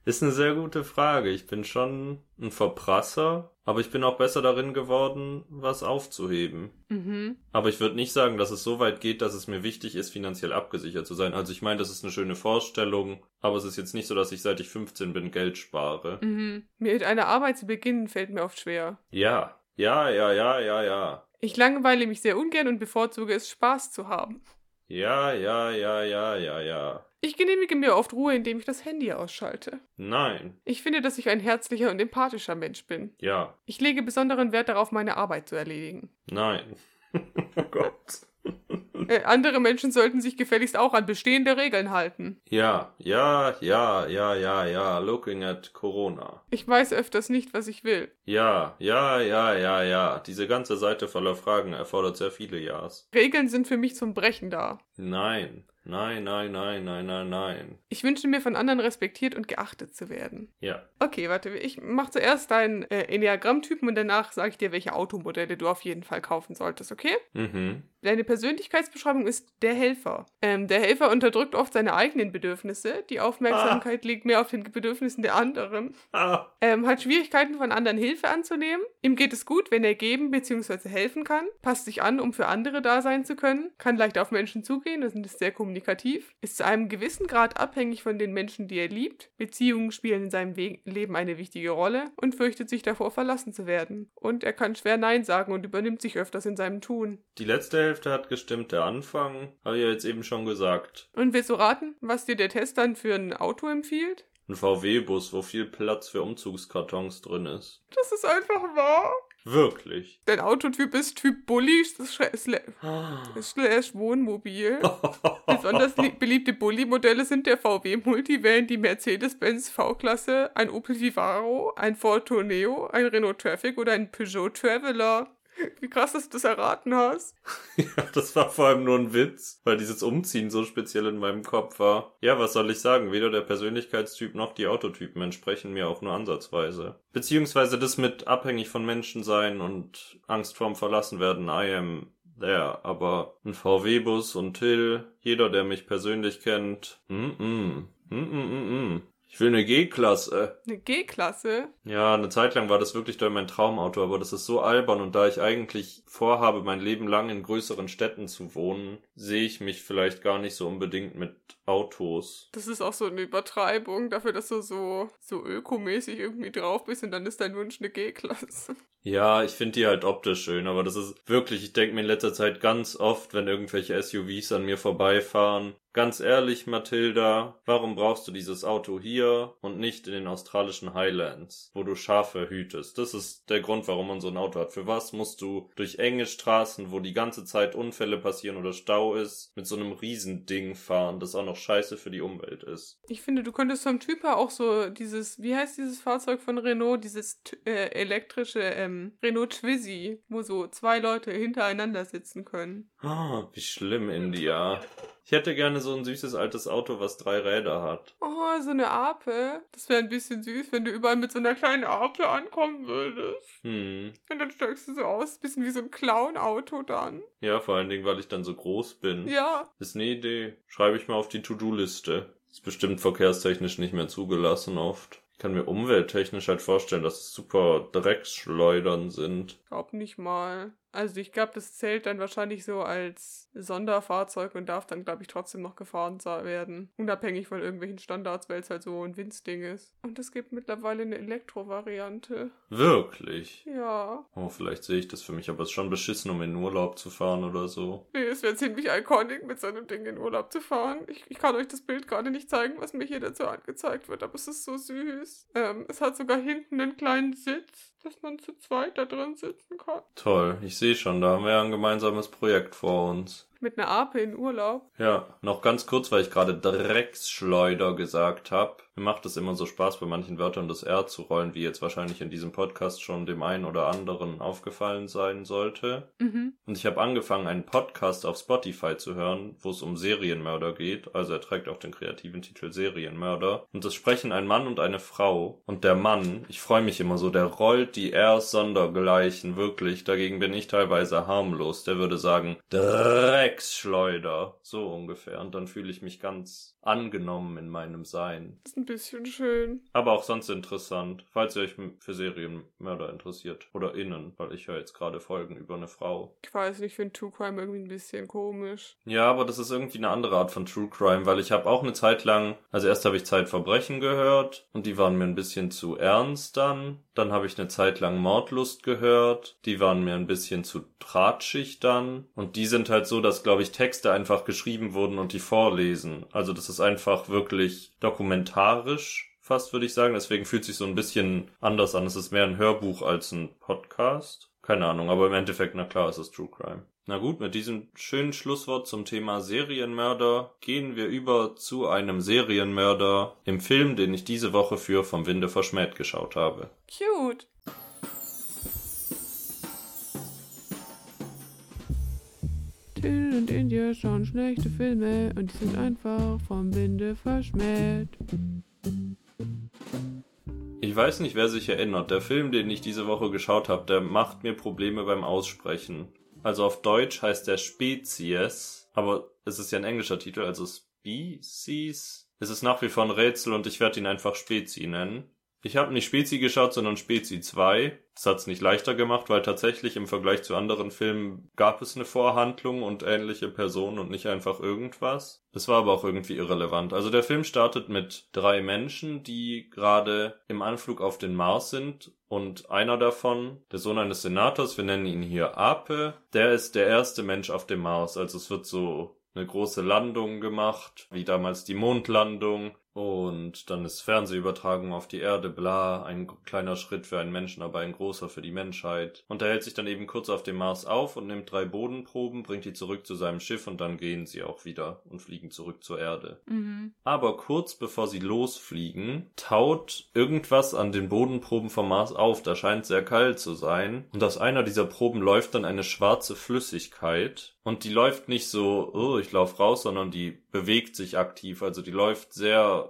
Ist eine sehr gute Frage. Ich bin schon ein Verprasser, aber ich bin auch besser darin geworden, was aufzuheben. Mhm. Aber ich würde nicht sagen, dass es so weit geht, dass es mir wichtig ist, finanziell abgesichert zu sein. Also ich meine, das ist eine schöne Vorstellung, aber es ist jetzt nicht so, dass ich seit ich 15 bin Geld spare. Mhm. Mit einer Arbeit zu beginnen fällt mir oft schwer. Ja, ja, ja, ja, ja, ja. Ich langweile mich sehr ungern und bevorzuge es, Spaß zu haben. Ja, ja, ja, ja, ja, ja. Ich genehmige mir oft Ruhe, indem ich das Handy ausschalte. Nein. Ich finde, dass ich ein herzlicher und empathischer Mensch bin. Ja. Ich lege besonderen Wert darauf, meine Arbeit zu erledigen. Nein. oh Gott. Äh, andere Menschen sollten sich gefälligst auch an bestehende Regeln halten. Ja, ja, ja, ja, ja, ja. Looking at Corona. Ich weiß öfters nicht, was ich will. Ja, ja, ja, ja, ja. Diese ganze Seite voller Fragen erfordert sehr viele Ja's. Regeln sind für mich zum Brechen da. Nein. Nein, nein, nein, nein, nein, nein. Ich wünsche mir von anderen respektiert und geachtet zu werden. Ja. Okay, warte, ich mache zuerst deinen äh, Enneagramm-Typen und danach sage ich dir, welche Automodelle du auf jeden Fall kaufen solltest, okay? Mhm. Deine Persönlichkeitsbeschreibung ist der Helfer. Ähm, der Helfer unterdrückt oft seine eigenen Bedürfnisse. Die Aufmerksamkeit liegt mehr auf den Bedürfnissen der anderen. Ah. Ähm, hat Schwierigkeiten von anderen Hilfe anzunehmen. Ihm geht es gut, wenn er geben bzw. helfen kann. Passt sich an, um für andere da sein zu können. Kann leicht auf Menschen zugehen und ist sehr kommunikativ. Ist zu einem gewissen Grad abhängig von den Menschen, die er liebt. Beziehungen spielen in seinem We Leben eine wichtige Rolle und fürchtet sich davor, verlassen zu werden. Und er kann schwer Nein sagen und übernimmt sich öfters in seinem Tun. Die letzte Hälfte hat gestimmt, der Anfang habe ich ja jetzt eben schon gesagt. Und willst du raten, was dir der Test dann für ein Auto empfiehlt? Ein VW-Bus, wo viel Platz für Umzugskartons drin ist. Das ist einfach wahr. Wirklich. Dein Autotyp ist Typ Bulli, sla- slash Wohnmobil. Besonders li- beliebte Bulli-Modelle sind der VW Multivan, die Mercedes-Benz V-Klasse, ein Opel Vivaro, ein Ford Tourneo, ein Renault Traffic oder ein Peugeot Traveler. Wie krass, dass du das erraten hast. Ja, das war vor allem nur ein Witz, weil dieses Umziehen so speziell in meinem Kopf war. Ja, was soll ich sagen? Weder der Persönlichkeitstyp noch die Autotypen entsprechen mir auch nur ansatzweise. Beziehungsweise das mit abhängig von Menschen sein und Angst vorm Verlassenwerden, I am there. Aber ein VW-Bus und Till, jeder, der mich persönlich kennt, mm, mm mm mm mm. Ich will eine G-Klasse. Eine G-Klasse? Ja, eine Zeit lang war das wirklich doll mein Traumauto, aber das ist so albern und da ich eigentlich vorhabe, mein Leben lang in größeren Städten zu wohnen, sehe ich mich vielleicht gar nicht so unbedingt mit Autos. Das ist auch so eine Übertreibung dafür, dass du so, so ökomäßig irgendwie drauf bist und dann ist dein Wunsch eine G-Klasse. Ja, ich finde die halt optisch schön, aber das ist wirklich, ich denke mir in letzter Zeit ganz oft, wenn irgendwelche SUVs an mir vorbeifahren, Ganz ehrlich, Mathilda, warum brauchst du dieses Auto hier und nicht in den australischen Highlands, wo du Schafe hütest? Das ist der Grund, warum man so ein Auto hat. Für was musst du durch enge Straßen, wo die ganze Zeit Unfälle passieren oder Stau ist, mit so einem Riesending fahren, das auch noch scheiße für die Umwelt ist? Ich finde, du könntest vom Typ auch so dieses, wie heißt dieses Fahrzeug von Renault, dieses äh, elektrische ähm, Renault Twizy, wo so zwei Leute hintereinander sitzen können. Ah, wie schlimm, India. Ich hätte gerne so ein süßes altes Auto, was drei Räder hat. Oh, so eine Ape. Das wäre ein bisschen süß, wenn du überall mit so einer kleinen Ape ankommen würdest. Hm. Und dann steigst du so aus, bisschen wie so ein Clown-Auto dann. Ja, vor allen Dingen, weil ich dann so groß bin. Ja. Ist eine Idee. Schreibe ich mal auf die To-Do-Liste. Ist bestimmt verkehrstechnisch nicht mehr zugelassen oft. Ich kann mir umwelttechnisch halt vorstellen, dass es super Drecksschleudern sind. Glaub nicht mal. Also ich glaube, das zählt dann wahrscheinlich so als Sonderfahrzeug und darf dann, glaube ich, trotzdem noch gefahren werden. Unabhängig von irgendwelchen Standards, weil es halt so ein Winzding ist. Und es gibt mittlerweile eine Elektrovariante. Wirklich? Ja. Oh, vielleicht sehe ich das für mich, aber es ist schon beschissen, um in Urlaub zu fahren oder so. Nee, es wäre ziemlich iconic, mit so einem Ding in Urlaub zu fahren. Ich, ich kann euch das Bild gerade nicht zeigen, was mir hier dazu angezeigt wird, aber es ist so süß. Ähm, es hat sogar hinten einen kleinen Sitz, dass man zu zweit da drin sitzen kann. Toll, ich sehe schon, da haben wir ein gemeinsames Projekt vor uns. Mit einer Ape in Urlaub. Ja, noch ganz kurz, weil ich gerade Drecksschleuder gesagt habe. Mir macht es immer so Spaß, bei manchen Wörtern das R zu rollen, wie jetzt wahrscheinlich in diesem Podcast schon dem einen oder anderen aufgefallen sein sollte. Mhm. Und ich habe angefangen, einen Podcast auf Spotify zu hören, wo es um Serienmörder geht. Also er trägt auch den kreativen Titel Serienmörder. Und es sprechen ein Mann und eine Frau. Und der Mann, ich freue mich immer so, der rollt die Rs sondergleichen, wirklich. Dagegen bin ich teilweise harmlos. Der würde sagen, Drecksschleuder. So ungefähr. Und dann fühle ich mich ganz angenommen in meinem Sein. Ist ein bisschen schön. Aber auch sonst interessant, falls ihr euch für Serienmörder interessiert. Oder innen, weil ich höre jetzt gerade Folgen über eine Frau. Ich weiß nicht, ich finde True Crime irgendwie ein bisschen komisch. Ja, aber das ist irgendwie eine andere Art von True Crime, weil ich habe auch eine Zeit lang, also erst habe ich Zeitverbrechen gehört und die waren mir ein bisschen zu ernst dann. Dann habe ich eine Zeit lang Mordlust gehört, die waren mir ein bisschen zu tratschig dann. Und die sind halt so, dass, glaube ich, Texte einfach geschrieben wurden und die vorlesen. Also das ist einfach wirklich dokumentarisch fast, würde ich sagen. Deswegen fühlt sich so ein bisschen anders an. Es ist mehr ein Hörbuch als ein Podcast. Keine Ahnung, aber im Endeffekt, na klar, es ist True Crime. Na gut, mit diesem schönen Schlusswort zum Thema Serienmörder gehen wir über zu einem Serienmörder im Film, den ich diese Woche für Vom Winde verschmäht geschaut habe. Cute. Till und India schauen schlechte Filme und die sind einfach vom Winde verschmäht. Ich weiß nicht, wer sich erinnert. Der Film, den ich diese Woche geschaut habe, der macht mir Probleme beim Aussprechen. Also auf Deutsch heißt der Spezies, aber es ist ja ein englischer Titel, also Species. Es ist nach wie vor ein Rätsel und ich werde ihn einfach Spezi nennen. Ich habe nicht Spezi geschaut, sondern Spezi 2. Das hat's nicht leichter gemacht, weil tatsächlich im Vergleich zu anderen Filmen gab es eine Vorhandlung und ähnliche Personen und nicht einfach irgendwas. Es war aber auch irgendwie irrelevant. Also der Film startet mit drei Menschen, die gerade im Anflug auf den Mars sind und einer davon, der Sohn eines Senators, wir nennen ihn hier Ape, der ist der erste Mensch auf dem Mars. Also es wird so eine große Landung gemacht, wie damals die Mondlandung. Und dann ist Fernsehübertragung auf die Erde, bla, ein kleiner Schritt für einen Menschen, aber ein großer für die Menschheit. Und er hält sich dann eben kurz auf dem Mars auf und nimmt drei Bodenproben, bringt die zurück zu seinem Schiff und dann gehen sie auch wieder und fliegen zurück zur Erde. Mhm. Aber kurz bevor sie losfliegen, taut irgendwas an den Bodenproben vom Mars auf. Da scheint sehr kalt zu sein. Und aus einer dieser Proben läuft dann eine schwarze Flüssigkeit. Und die läuft nicht so, oh, ich lauf raus, sondern die bewegt sich aktiv. Also die läuft sehr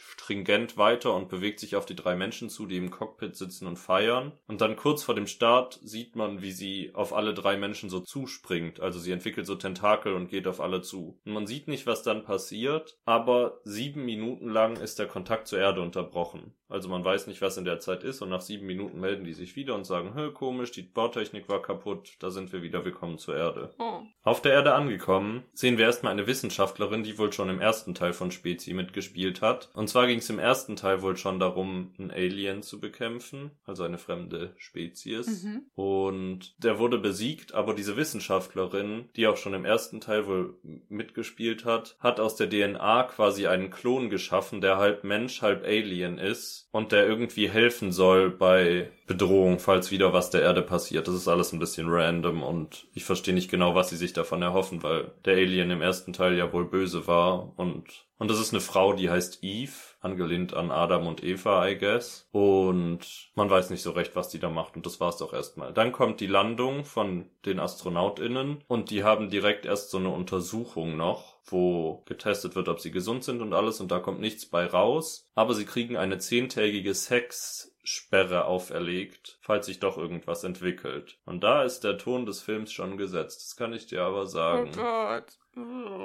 stringent weiter und bewegt sich auf die drei Menschen zu, die im Cockpit sitzen und feiern. Und dann kurz vor dem Start sieht man, wie sie auf alle drei Menschen so zuspringt. Also sie entwickelt so Tentakel und geht auf alle zu. Und man sieht nicht, was dann passiert, aber sieben Minuten lang ist der Kontakt zur Erde unterbrochen. Also man weiß nicht, was in der Zeit ist und nach sieben Minuten melden die sich wieder und sagen, hä, komisch, die Bautechnik war kaputt, da sind wir wieder willkommen zur Erde. Oh. Auf der Erde angekommen, sehen wir erstmal eine Wissenschaftlerin, die wohl schon im ersten Teil von Spezi mitgespielt hat. Und zwar ging es im ersten Teil wohl schon darum, einen Alien zu bekämpfen, also eine fremde Spezies. Mhm. Und der wurde besiegt, aber diese Wissenschaftlerin, die auch schon im ersten Teil wohl mitgespielt hat, hat aus der DNA quasi einen Klon geschaffen, der halb Mensch, halb Alien ist und der irgendwie helfen soll bei Bedrohung, falls wieder was der Erde passiert. Das ist alles ein bisschen random und ich verstehe nicht genau, was sie sich davon erhoffen, weil der Alien im ersten Teil ja wohl böse war und und das ist eine Frau, die heißt Eve, angelehnt an Adam und Eva, I guess. Und man weiß nicht so recht, was die da macht. Und das war's doch erstmal. Dann kommt die Landung von den AstronautInnen und die haben direkt erst so eine Untersuchung noch, wo getestet wird, ob sie gesund sind und alles. Und da kommt nichts bei raus. Aber sie kriegen eine zehntägige Sex Sperre auferlegt, falls sich doch irgendwas entwickelt. Und da ist der Ton des Films schon gesetzt. Das kann ich dir aber Oh sagen. Gott.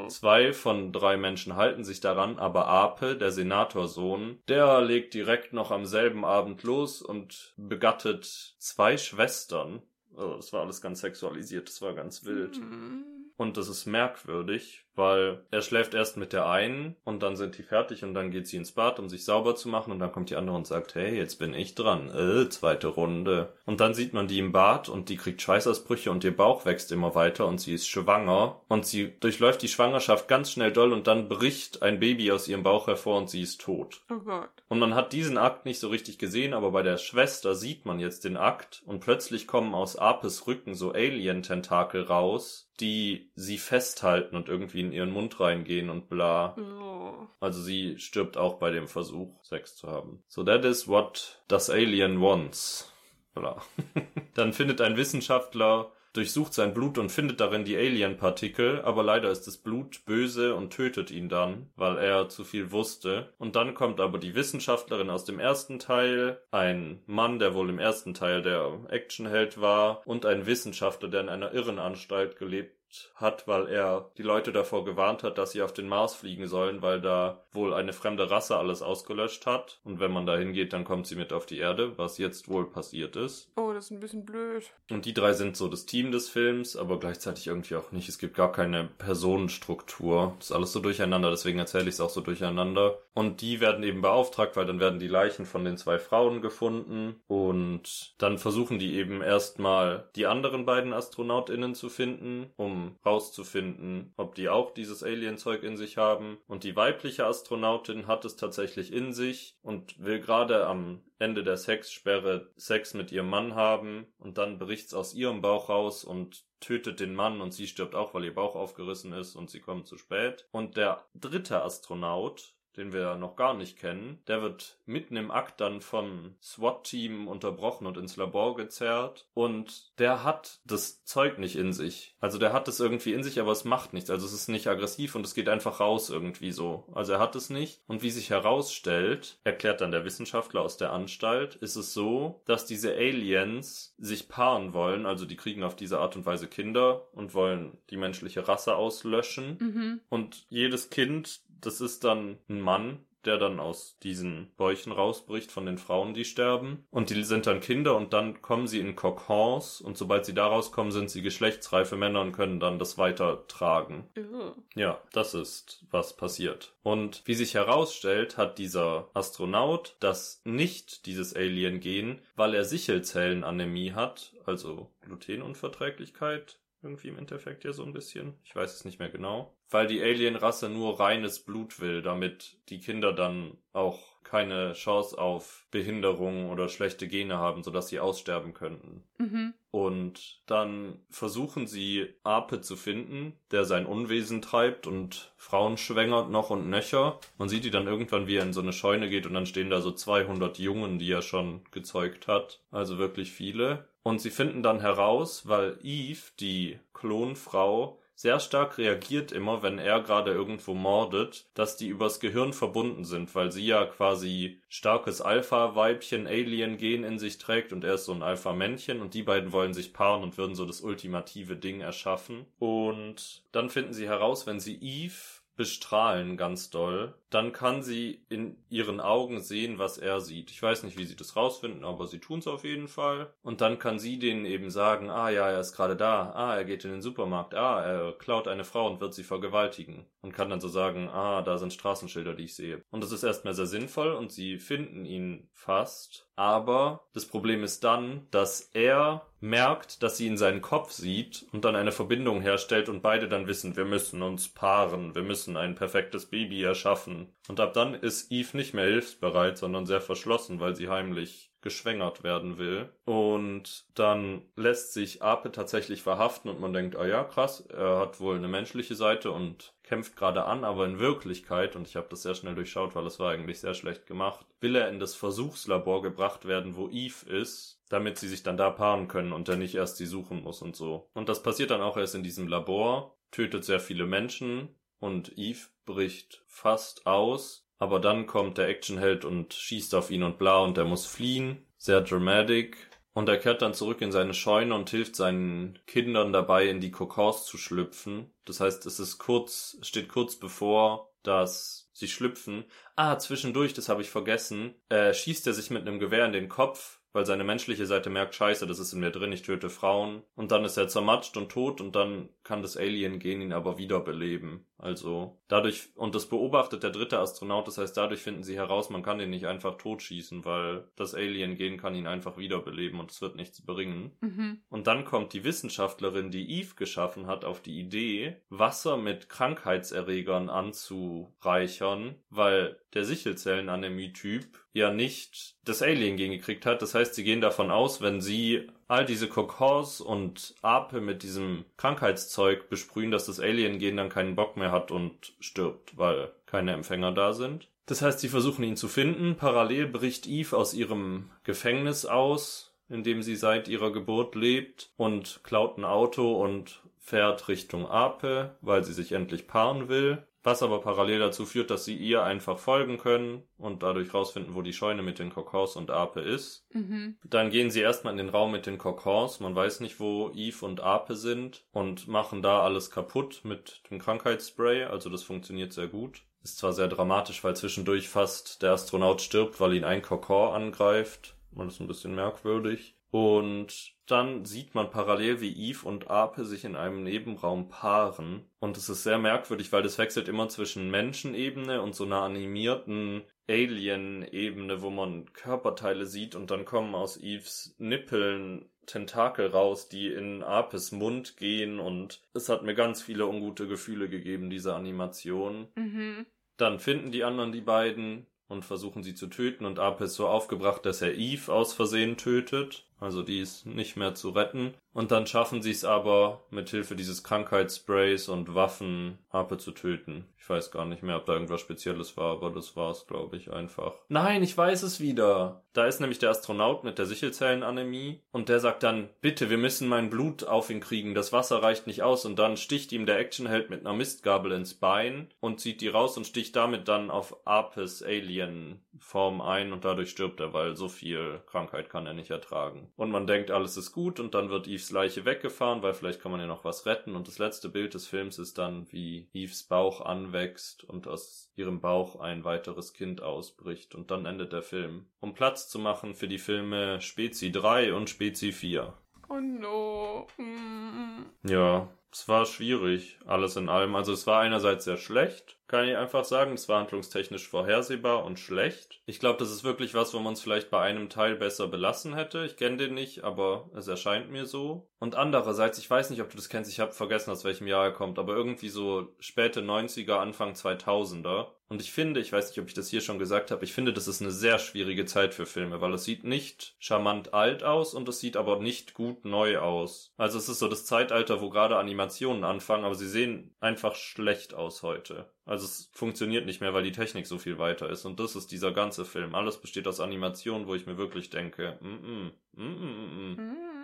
Zwei von drei Menschen halten sich daran, aber Ape, der Senatorsohn, der legt direkt noch am selben Abend los und begattet zwei Schwestern. Oh, das war alles ganz sexualisiert, das war ganz wild. Mhm. Und das ist merkwürdig, weil er schläft erst mit der einen und dann sind die fertig und dann geht sie ins Bad, um sich sauber zu machen und dann kommt die andere und sagt, hey, jetzt bin ich dran. Äh, zweite Runde. Und dann sieht man die im Bad und die kriegt Schweißausbrüche und ihr Bauch wächst immer weiter und sie ist schwanger und sie durchläuft die Schwangerschaft ganz schnell doll und dann bricht ein Baby aus ihrem Bauch hervor und sie ist tot. Oh Gott. Und man hat diesen Akt nicht so richtig gesehen, aber bei der Schwester sieht man jetzt den Akt und plötzlich kommen aus Apes Rücken so Alien-Tentakel raus, die sie festhalten und irgendwie in ihren Mund reingehen und bla. Oh. Also sie stirbt auch bei dem Versuch, Sex zu haben. So that is what das Alien wants. Bla. Dann findet ein Wissenschaftler durchsucht sein Blut und findet darin die Alien-Partikel, aber leider ist das Blut böse und tötet ihn dann, weil er zu viel wusste. Und dann kommt aber die Wissenschaftlerin aus dem ersten Teil, ein Mann, der wohl im ersten Teil der Actionheld war, und ein Wissenschaftler, der in einer Irrenanstalt gelebt hat, weil er die Leute davor gewarnt hat, dass sie auf den Mars fliegen sollen, weil da wohl eine fremde Rasse alles ausgelöscht hat. Und wenn man da hingeht, dann kommt sie mit auf die Erde, was jetzt wohl passiert ist. Oh, das ist ein bisschen blöd. Und die drei sind so das Team des Films, aber gleichzeitig irgendwie auch nicht. Es gibt gar keine Personenstruktur. Das ist alles so durcheinander, deswegen erzähle ich es auch so durcheinander. Und die werden eben beauftragt, weil dann werden die Leichen von den zwei Frauen gefunden. Und dann versuchen die eben erstmal die anderen beiden AstronautInnen zu finden, um rauszufinden, ob die auch dieses Alien-Zeug in sich haben. Und die weibliche Astronautin hat es tatsächlich in sich und will gerade am Ende der Sexsperre Sex mit ihrem Mann haben und dann bricht's aus ihrem Bauch raus und tötet den Mann und sie stirbt auch, weil ihr Bauch aufgerissen ist und sie kommt zu spät. Und der dritte Astronaut, den wir noch gar nicht kennen, der wird mitten im Akt dann vom SWAT-Team unterbrochen und ins Labor gezerrt. Und der hat das Zeug nicht in sich. Also der hat es irgendwie in sich, aber es macht nichts. Also es ist nicht aggressiv und es geht einfach raus irgendwie so. Also er hat es nicht. Und wie sich herausstellt, erklärt dann der Wissenschaftler aus der Anstalt, ist es so, dass diese Aliens sich paaren wollen. Also die kriegen auf diese Art und Weise Kinder und wollen die menschliche Rasse auslöschen. Mhm. Und jedes Kind, das ist dann ein Mann, der dann aus diesen Bäuchen rausbricht von den Frauen, die sterben. Und die sind dann Kinder und dann kommen sie in Kokons und sobald sie da rauskommen, sind sie geschlechtsreife Männer und können dann das weitertragen. Ja. Ja, das ist, was passiert. Und wie sich herausstellt, hat dieser Astronaut das nicht, dieses Alien-Gen, weil er Sichelzellenanämie hat, also Glutenunverträglichkeit, irgendwie im Endeffekt ja so ein bisschen. Ich weiß es nicht mehr genau. Weil die Alien-Rasse nur reines Blut will, damit die Kinder dann auch keine Chance auf Behinderung oder schlechte Gene haben, sodass sie aussterben könnten. Mhm. Und dann versuchen sie Ape zu finden, der sein Unwesen treibt und Frauen schwängert noch und nöcher. Man sieht die dann irgendwann, wie er in so eine Scheune geht und dann stehen da so 200 Jungen, die er schon gezeugt hat. Also wirklich viele. Und sie finden dann heraus, weil Eve, die Klonfrau, sehr stark reagiert immer, wenn er gerade irgendwo mordet, dass die übers Gehirn verbunden sind, weil sie ja quasi starkes Alpha-Weibchen-Alien-Gen in sich trägt und er ist so ein Alpha-Männchen und die beiden wollen sich paaren und würden so das ultimative Ding erschaffen. Und dann finden sie heraus, wenn sie Eve bestrahlen ganz doll, dann kann sie in ihren Augen sehen, was er sieht. Ich weiß nicht, wie sie das rausfinden, aber sie tun es auf jeden Fall. Und dann kann sie denen eben sagen, ah ja, er ist gerade da, ah, er geht in den Supermarkt, ah, er klaut eine Frau und wird sie vergewaltigen. Und kann dann so sagen, ah, da sind Straßenschilder, die ich sehe. Und das ist erstmal sehr sinnvoll und sie finden ihn fast. Aber das Problem ist dann, dass er merkt, dass sie in seinen Kopf sieht und dann eine Verbindung herstellt und beide dann wissen, wir müssen uns paaren, wir müssen ein perfektes Baby erschaffen. Und ab dann ist Eve nicht mehr hilfsbereit, sondern sehr verschlossen, weil sie heimlich geschwängert werden will. Und dann lässt sich Ape tatsächlich verhaften und man denkt, ah ja, krass, er hat wohl eine menschliche Seite und kämpft gerade an, aber in Wirklichkeit, und ich habe das sehr schnell durchschaut, weil es war eigentlich sehr schlecht gemacht, will er in das Versuchslabor gebracht werden, wo Eve ist, damit sie sich dann da paaren können und er nicht erst sie suchen muss und so. Und das passiert dann auch erst in diesem Labor, tötet sehr viele Menschen und Eve bricht fast aus, aber dann kommt der Actionheld und schießt auf ihn und bla und er muss fliehen. Sehr dramatic. Und er kehrt dann zurück in seine Scheune und hilft seinen Kindern dabei, in die Kokons zu schlüpfen. Das heißt, es ist kurz, steht kurz bevor, dass sie schlüpfen. Ah, zwischendurch, das habe ich vergessen, äh, schießt er sich mit einem Gewehr in den Kopf weil seine menschliche Seite merkt, scheiße, das ist in mir drin, ich töte Frauen. Und dann ist er zermatscht und tot und dann kann das Alien-Gen ihn aber wiederbeleben. Also dadurch, und das beobachtet der dritte Astronaut, das heißt, dadurch finden sie heraus, man kann ihn nicht einfach totschießen, weil das Alien-Gen kann ihn einfach wiederbeleben und es wird nichts bringen. Mhm. Und dann kommt die Wissenschaftlerin, die Eve geschaffen hat, auf die Idee, Wasser mit Krankheitserregern anzureichern, weil der Sichelzellenanämie-Typ ja nicht das Alien-Gen gekriegt hat. Das heißt, sie gehen davon aus, wenn sie all diese Kokons und Ape mit diesem Krankheitszeug besprühen, dass das Alien-Gen dann keinen Bock mehr hat und stirbt, weil keine Empfänger da sind. Das heißt, sie versuchen ihn zu finden. Parallel bricht Eve aus ihrem Gefängnis aus, in dem sie seit ihrer Geburt lebt und klaut ein Auto und fährt Richtung Ape, weil sie sich endlich paaren will. Was aber parallel dazu führt, dass sie ihr einfach folgen können und dadurch rausfinden, wo die Scheune mit den Kokons und Ape ist. Mhm. Dann gehen sie erstmal in den Raum mit den Kokons. Man weiß nicht, wo Eve und Ape sind und machen da alles kaputt mit dem Krankheitsspray. Also das funktioniert sehr gut. Ist zwar sehr dramatisch, weil zwischendurch fast der Astronaut stirbt, weil ihn ein Kokon angreift. Man ist ein bisschen merkwürdig. Und dann sieht man parallel, wie Eve und Ape sich in einem Nebenraum paaren. Und es ist sehr merkwürdig, weil das wechselt immer zwischen Menschenebene und so einer animierten Alien-Ebene, wo man Körperteile sieht und dann kommen aus Eves Nippeln Tentakel raus, die in Apes Mund gehen und es hat mir ganz viele ungute Gefühle gegeben, diese Animation. Mhm. Dann finden die anderen die beiden und versuchen sie zu töten und Ape ist so aufgebracht, dass er Eve aus Versehen tötet. Also die ist nicht mehr zu retten. Und dann schaffen sie es aber, mit Hilfe dieses Krankheitssprays und Waffen Harpe zu töten. Ich weiß gar nicht mehr, ob da irgendwas Spezielles war, aber das war's, glaube ich, einfach. Nein, ich weiß es wieder. Da ist nämlich der Astronaut mit der Sichelzellenanämie und der sagt dann, bitte, wir müssen mein Blut auf ihn kriegen, das Wasser reicht nicht aus und dann sticht ihm der Actionheld mit einer Mistgabel ins Bein und zieht die raus und sticht damit dann auf Apes Alien Form ein und dadurch stirbt er, weil so viel Krankheit kann er nicht ertragen. Und man denkt, alles ist gut und dann wird Eves Leiche weggefahren, weil vielleicht kann man ja noch was retten und das letzte Bild des Films ist dann, wie Eves Bauch anwächst und aus ihrem Bauch ein weiteres Kind ausbricht und dann endet der Film. Um Platz zu machen für die Filme Spezi 3 und Spezi 4. Oh no. Mm. Ja, es war schwierig, alles in allem. Also es war einerseits sehr schlecht, kann ich einfach sagen. Es war handlungstechnisch vorhersehbar und schlecht. Ich glaube, das ist wirklich was, wo man es vielleicht bei einem Teil besser belassen hätte. Ich kenne den nicht, aber es erscheint mir so. Und andererseits, ich weiß nicht, ob du das kennst, ich habe vergessen, aus welchem Jahr er kommt, aber irgendwie so späte 90er, Anfang 2000er. Und ich finde, ich weiß nicht, ob ich das hier schon gesagt habe, ich finde, das ist eine sehr schwierige Zeit für Filme, weil es sieht nicht charmant alt aus und es sieht aber nicht gut neu aus. Also es ist so das Zeitalter, wo gerade Animationen anfangen, aber sie sehen einfach schlecht aus heute. Also es funktioniert nicht mehr, weil die Technik so viel weiter ist. Und das ist dieser ganze Film. Alles besteht aus Animationen, wo ich mir wirklich denke, mm -mm, mm -mm, mm -mm.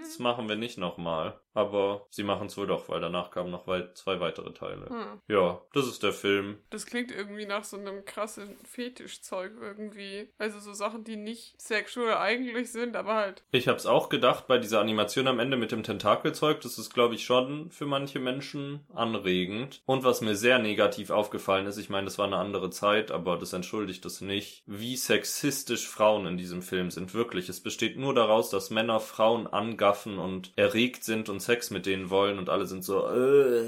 Das machen wir nicht nochmal. Aber sie machen es wohl doch, weil danach kamen noch weit, zwei weitere Teile. Hm. Ja, das ist der Film. Das klingt irgendwie nach so einem krassen Fetischzeug irgendwie. Also so Sachen, die nicht sexual eigentlich sind, aber halt. Ich hab's auch gedacht bei dieser Animation am Ende mit dem Tentakelzeug. Das ist, glaube ich, schon für manche Menschen anregend. Und was mir sehr negativ aufgefallen ist, ich meine, das war eine andere Zeit, aber das entschuldigt es nicht, wie sexistisch Frauen in diesem Film sind. Wirklich. Es besteht nur daraus, dass Männer Frauen angaffen und erregt sind und Sex mit denen wollen und alle sind so, äh,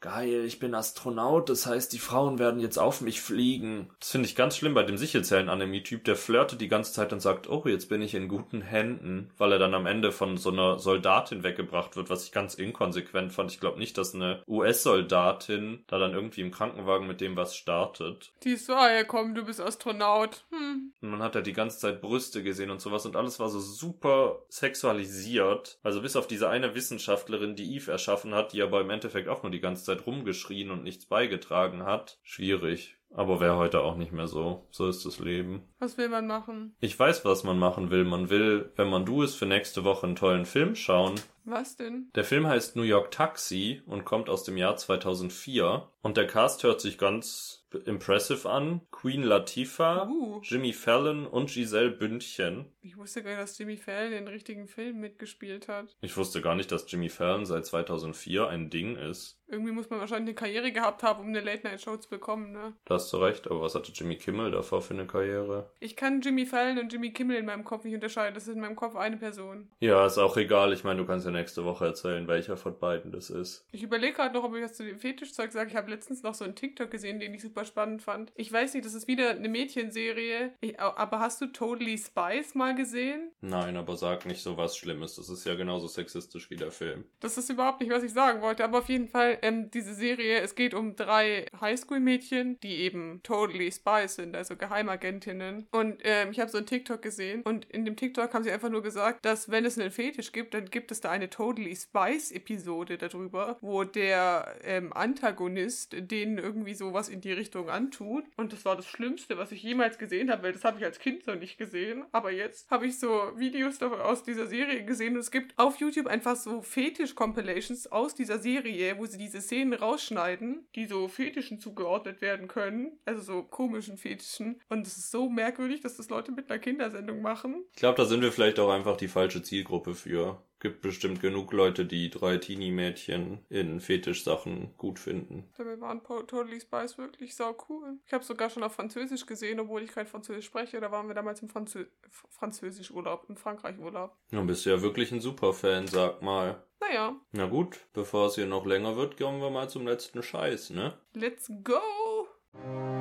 geil, ich bin Astronaut, das heißt, die Frauen werden jetzt auf mich fliegen. Das finde ich ganz schlimm bei dem Sichelzellen-Anämie-Typ, der flirtet die ganze Zeit und sagt, oh, jetzt bin ich in guten Händen, weil er dann am Ende von so einer Soldatin weggebracht wird, was ich ganz inkonsequent fand. Ich glaube nicht, dass eine US-Soldatin da dann irgendwie im Krankenwagen mit dem was startet. Die ist so, ah ja komm, du bist Astronaut. Hm. Und man hat ja die ganze Zeit Brüste gesehen und sowas und alles war so super sexualisiert. Also bis auf diese eine Wissenschaftlerin, die Eve erschaffen hat, die aber im Endeffekt auch nur die ganze Zeit rumgeschrien und nichts beigetragen hat. Schwierig. Aber wäre heute auch nicht mehr so. So ist das Leben. Was will man machen? Ich weiß, was man machen will. Man will, wenn man du ist, für nächste Woche einen tollen Film schauen. Was denn? Der Film heißt New York Taxi und kommt aus dem Jahr 2004. Und der Cast hört sich ganz impressive an. Queen Latifah, Uh. Jimmy Fallon und Giselle Bündchen. Ich wusste gar nicht, dass Jimmy Fallon den richtigen Film mitgespielt hat. Ich wusste gar nicht, dass Jimmy Fallon seit 2004 ein Ding ist. Irgendwie muss man wahrscheinlich eine Karriere gehabt haben, um eine Late-Night-Show zu bekommen, ne? Da hast du recht, aber was hatte Jimmy Kimmel davor für eine Karriere? Ich kann Jimmy Fallon und Jimmy Kimmel in meinem Kopf nicht unterscheiden. Das ist in meinem Kopf eine Person. Ja, ist auch egal. Ich meine, du kannst ja nächste Woche erzählen, welcher von beiden das ist. Ich überlege gerade noch, ob ich das zu dem Fetischzeug sage. Ich habe letztens noch so einen TikTok gesehen, den ich super spannend fand. Ich weiß nicht, das ist wieder eine Mädchenserie. Ich, aber hast du Totally Spice mal gesehen? Nein, aber sag nicht so was Schlimmes. Das ist ja genauso sexistisch wie der Film. Das ist überhaupt nicht, was ich sagen wollte. Aber auf jeden Fall, ähm, diese Serie, es geht um drei Highschool-Mädchen, die eben Totally Spies sind, also Geheimagentinnen. Und ähm, ich habe so einen TikTok gesehen und in dem TikTok haben sie einfach nur gesagt, dass wenn es einen Fetisch gibt, dann gibt es da eine Totally Spies-Episode darüber, wo der ähm, Antagonist denen irgendwie sowas in die Richtung antut. Und das war das Schlimmste, was ich jemals gesehen habe, weil das habe ich als Kind noch nicht gesehen. Aber jetzt habe ich so Videos aus dieser Serie gesehen und es gibt auf YouTube einfach so Fetisch-Compilations aus dieser Serie, wo sie diese Szenen rausschneiden, die so Fetischen zugeordnet werden können. Also so komischen Fetischen. Und es ist so merkwürdig, dass das Leute mit einer Kindersendung machen. Ich glaube, da sind wir vielleicht auch einfach die falsche Zielgruppe für. Gibt bestimmt genug Leute, die drei Teenie-Mädchen in Fetischsachen gut finden. Dabei waren Totally Spies wirklich sau cool. Ich habe sogar schon auf Französisch gesehen, obwohl ich kein Französisch spreche. Da waren wir damals im Franzö Französisch-Urlaub, im Frankreich-Urlaub. Dann bist du ja wirklich ein Superfan, sag mal. Naja, Na gut, bevor es hier noch länger wird, kommen wir mal zum letzten Scheiß, ne? let's go!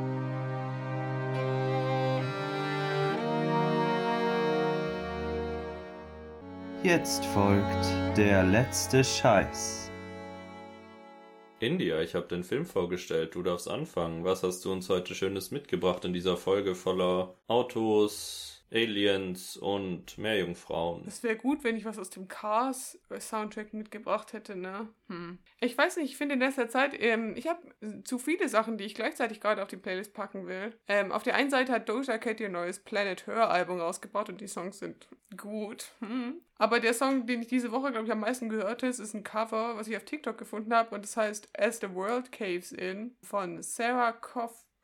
Jetzt folgt der letzte Scheiß. India, ich habe den Film vorgestellt, du darfst anfangen. Was hast du uns heute Schönes mitgebracht in dieser Folge voller Autos, Aliens und Meerjungfrauen. Es wäre gut, wenn ich was aus dem Cars Soundtrack mitgebracht hätte, ne? Hm. Ich weiß nicht, ich finde in letzter Zeit, ähm, ich habe zu viele Sachen, die ich gleichzeitig gerade auf die Playlist packen will. Ähm, auf der einen Seite hat Doja Cat ihr neues Planet Her Album rausgebracht und die Songs sind gut. Hm. Aber der Song, den ich diese Woche, glaube ich, am meisten gehört habe, ist ein Cover, was ich auf TikTok gefunden habe und das heißt As the World Caves In von Sarah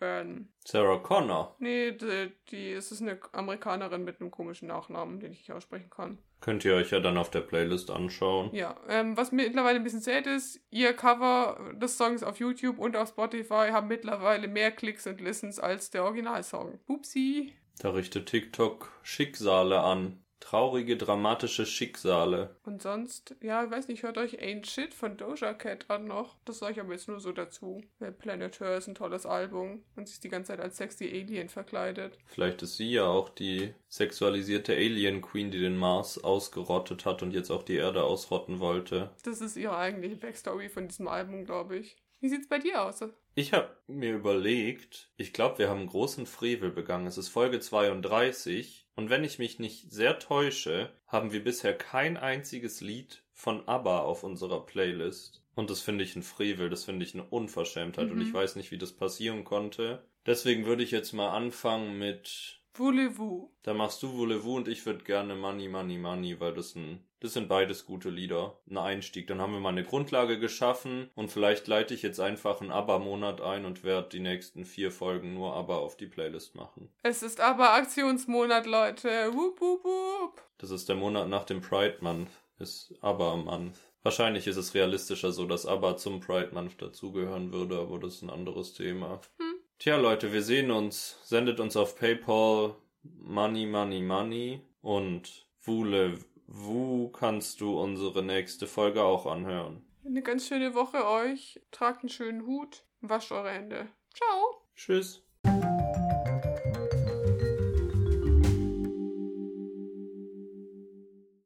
Coffburn. Sarah Connor. Nee, die, die es ist eine Amerikanerin mit einem komischen Nachnamen, den ich nicht aussprechen kann. Könnt ihr euch ja dann auf der Playlist anschauen. Ja, ähm, was mittlerweile ein bisschen sad ist, ihr Cover des Songs auf YouTube und auf Spotify haben mittlerweile mehr Klicks und Listens als der Originalsong. Upsi. Da richtet TikTok Schicksale an. Traurige, dramatische Schicksale. Und sonst, ja, ich weiß nicht, hört euch Ain't Shit von Doja Cat an noch. Das sage ich aber jetzt nur so dazu. Weil Planet Her ist ein tolles Album und sich die ganze Zeit als sexy Alien verkleidet. Vielleicht ist sie ja auch die sexualisierte Alien Queen, die den Mars ausgerottet hat und jetzt auch die Erde ausrotten wollte. Das ist ihre eigentliche Backstory von diesem Album, glaube ich. Wie sieht's bei dir aus? Ich habe mir überlegt, ich glaube, wir haben einen großen Frevel begangen. Es ist Folge 32 und wenn ich mich nicht sehr täusche, haben wir bisher kein einziges Lied von ABBA auf unserer Playlist. Und das finde ich ein Frevel, das finde ich eine Unverschämtheit und Mhm. ich weiß nicht, wie das passieren konnte. Deswegen würde ich jetzt mal anfangen mit Voulez-vous? da machst du Voulez-vous und ich würde gerne Money, Money, Money, weil das ein, das sind beides gute Lieder. Ein Einstieg. Dann haben wir mal eine Grundlage geschaffen und vielleicht leite ich jetzt einfach einen ABBA-Monat ein und werde die nächsten vier Folgen nur ABBA auf die Playlist machen. Es ist aber Aktionsmonat, Leute. Wup, wup, wup. Das ist der Monat nach dem Pride Month. Ist ABBA Month. Wahrscheinlich ist es realistischer so, dass ABBA zum Pride Month dazugehören würde, aber das ist ein anderes Thema. Hm. Tja, Leute, wir sehen uns. Sendet uns auf PayPal Money, Money, Money und Wule, Wu kannst du unsere nächste Folge auch anhören. Eine ganz schöne Woche euch. Tragt einen schönen Hut. Wascht eure Hände. Ciao. Tschüss.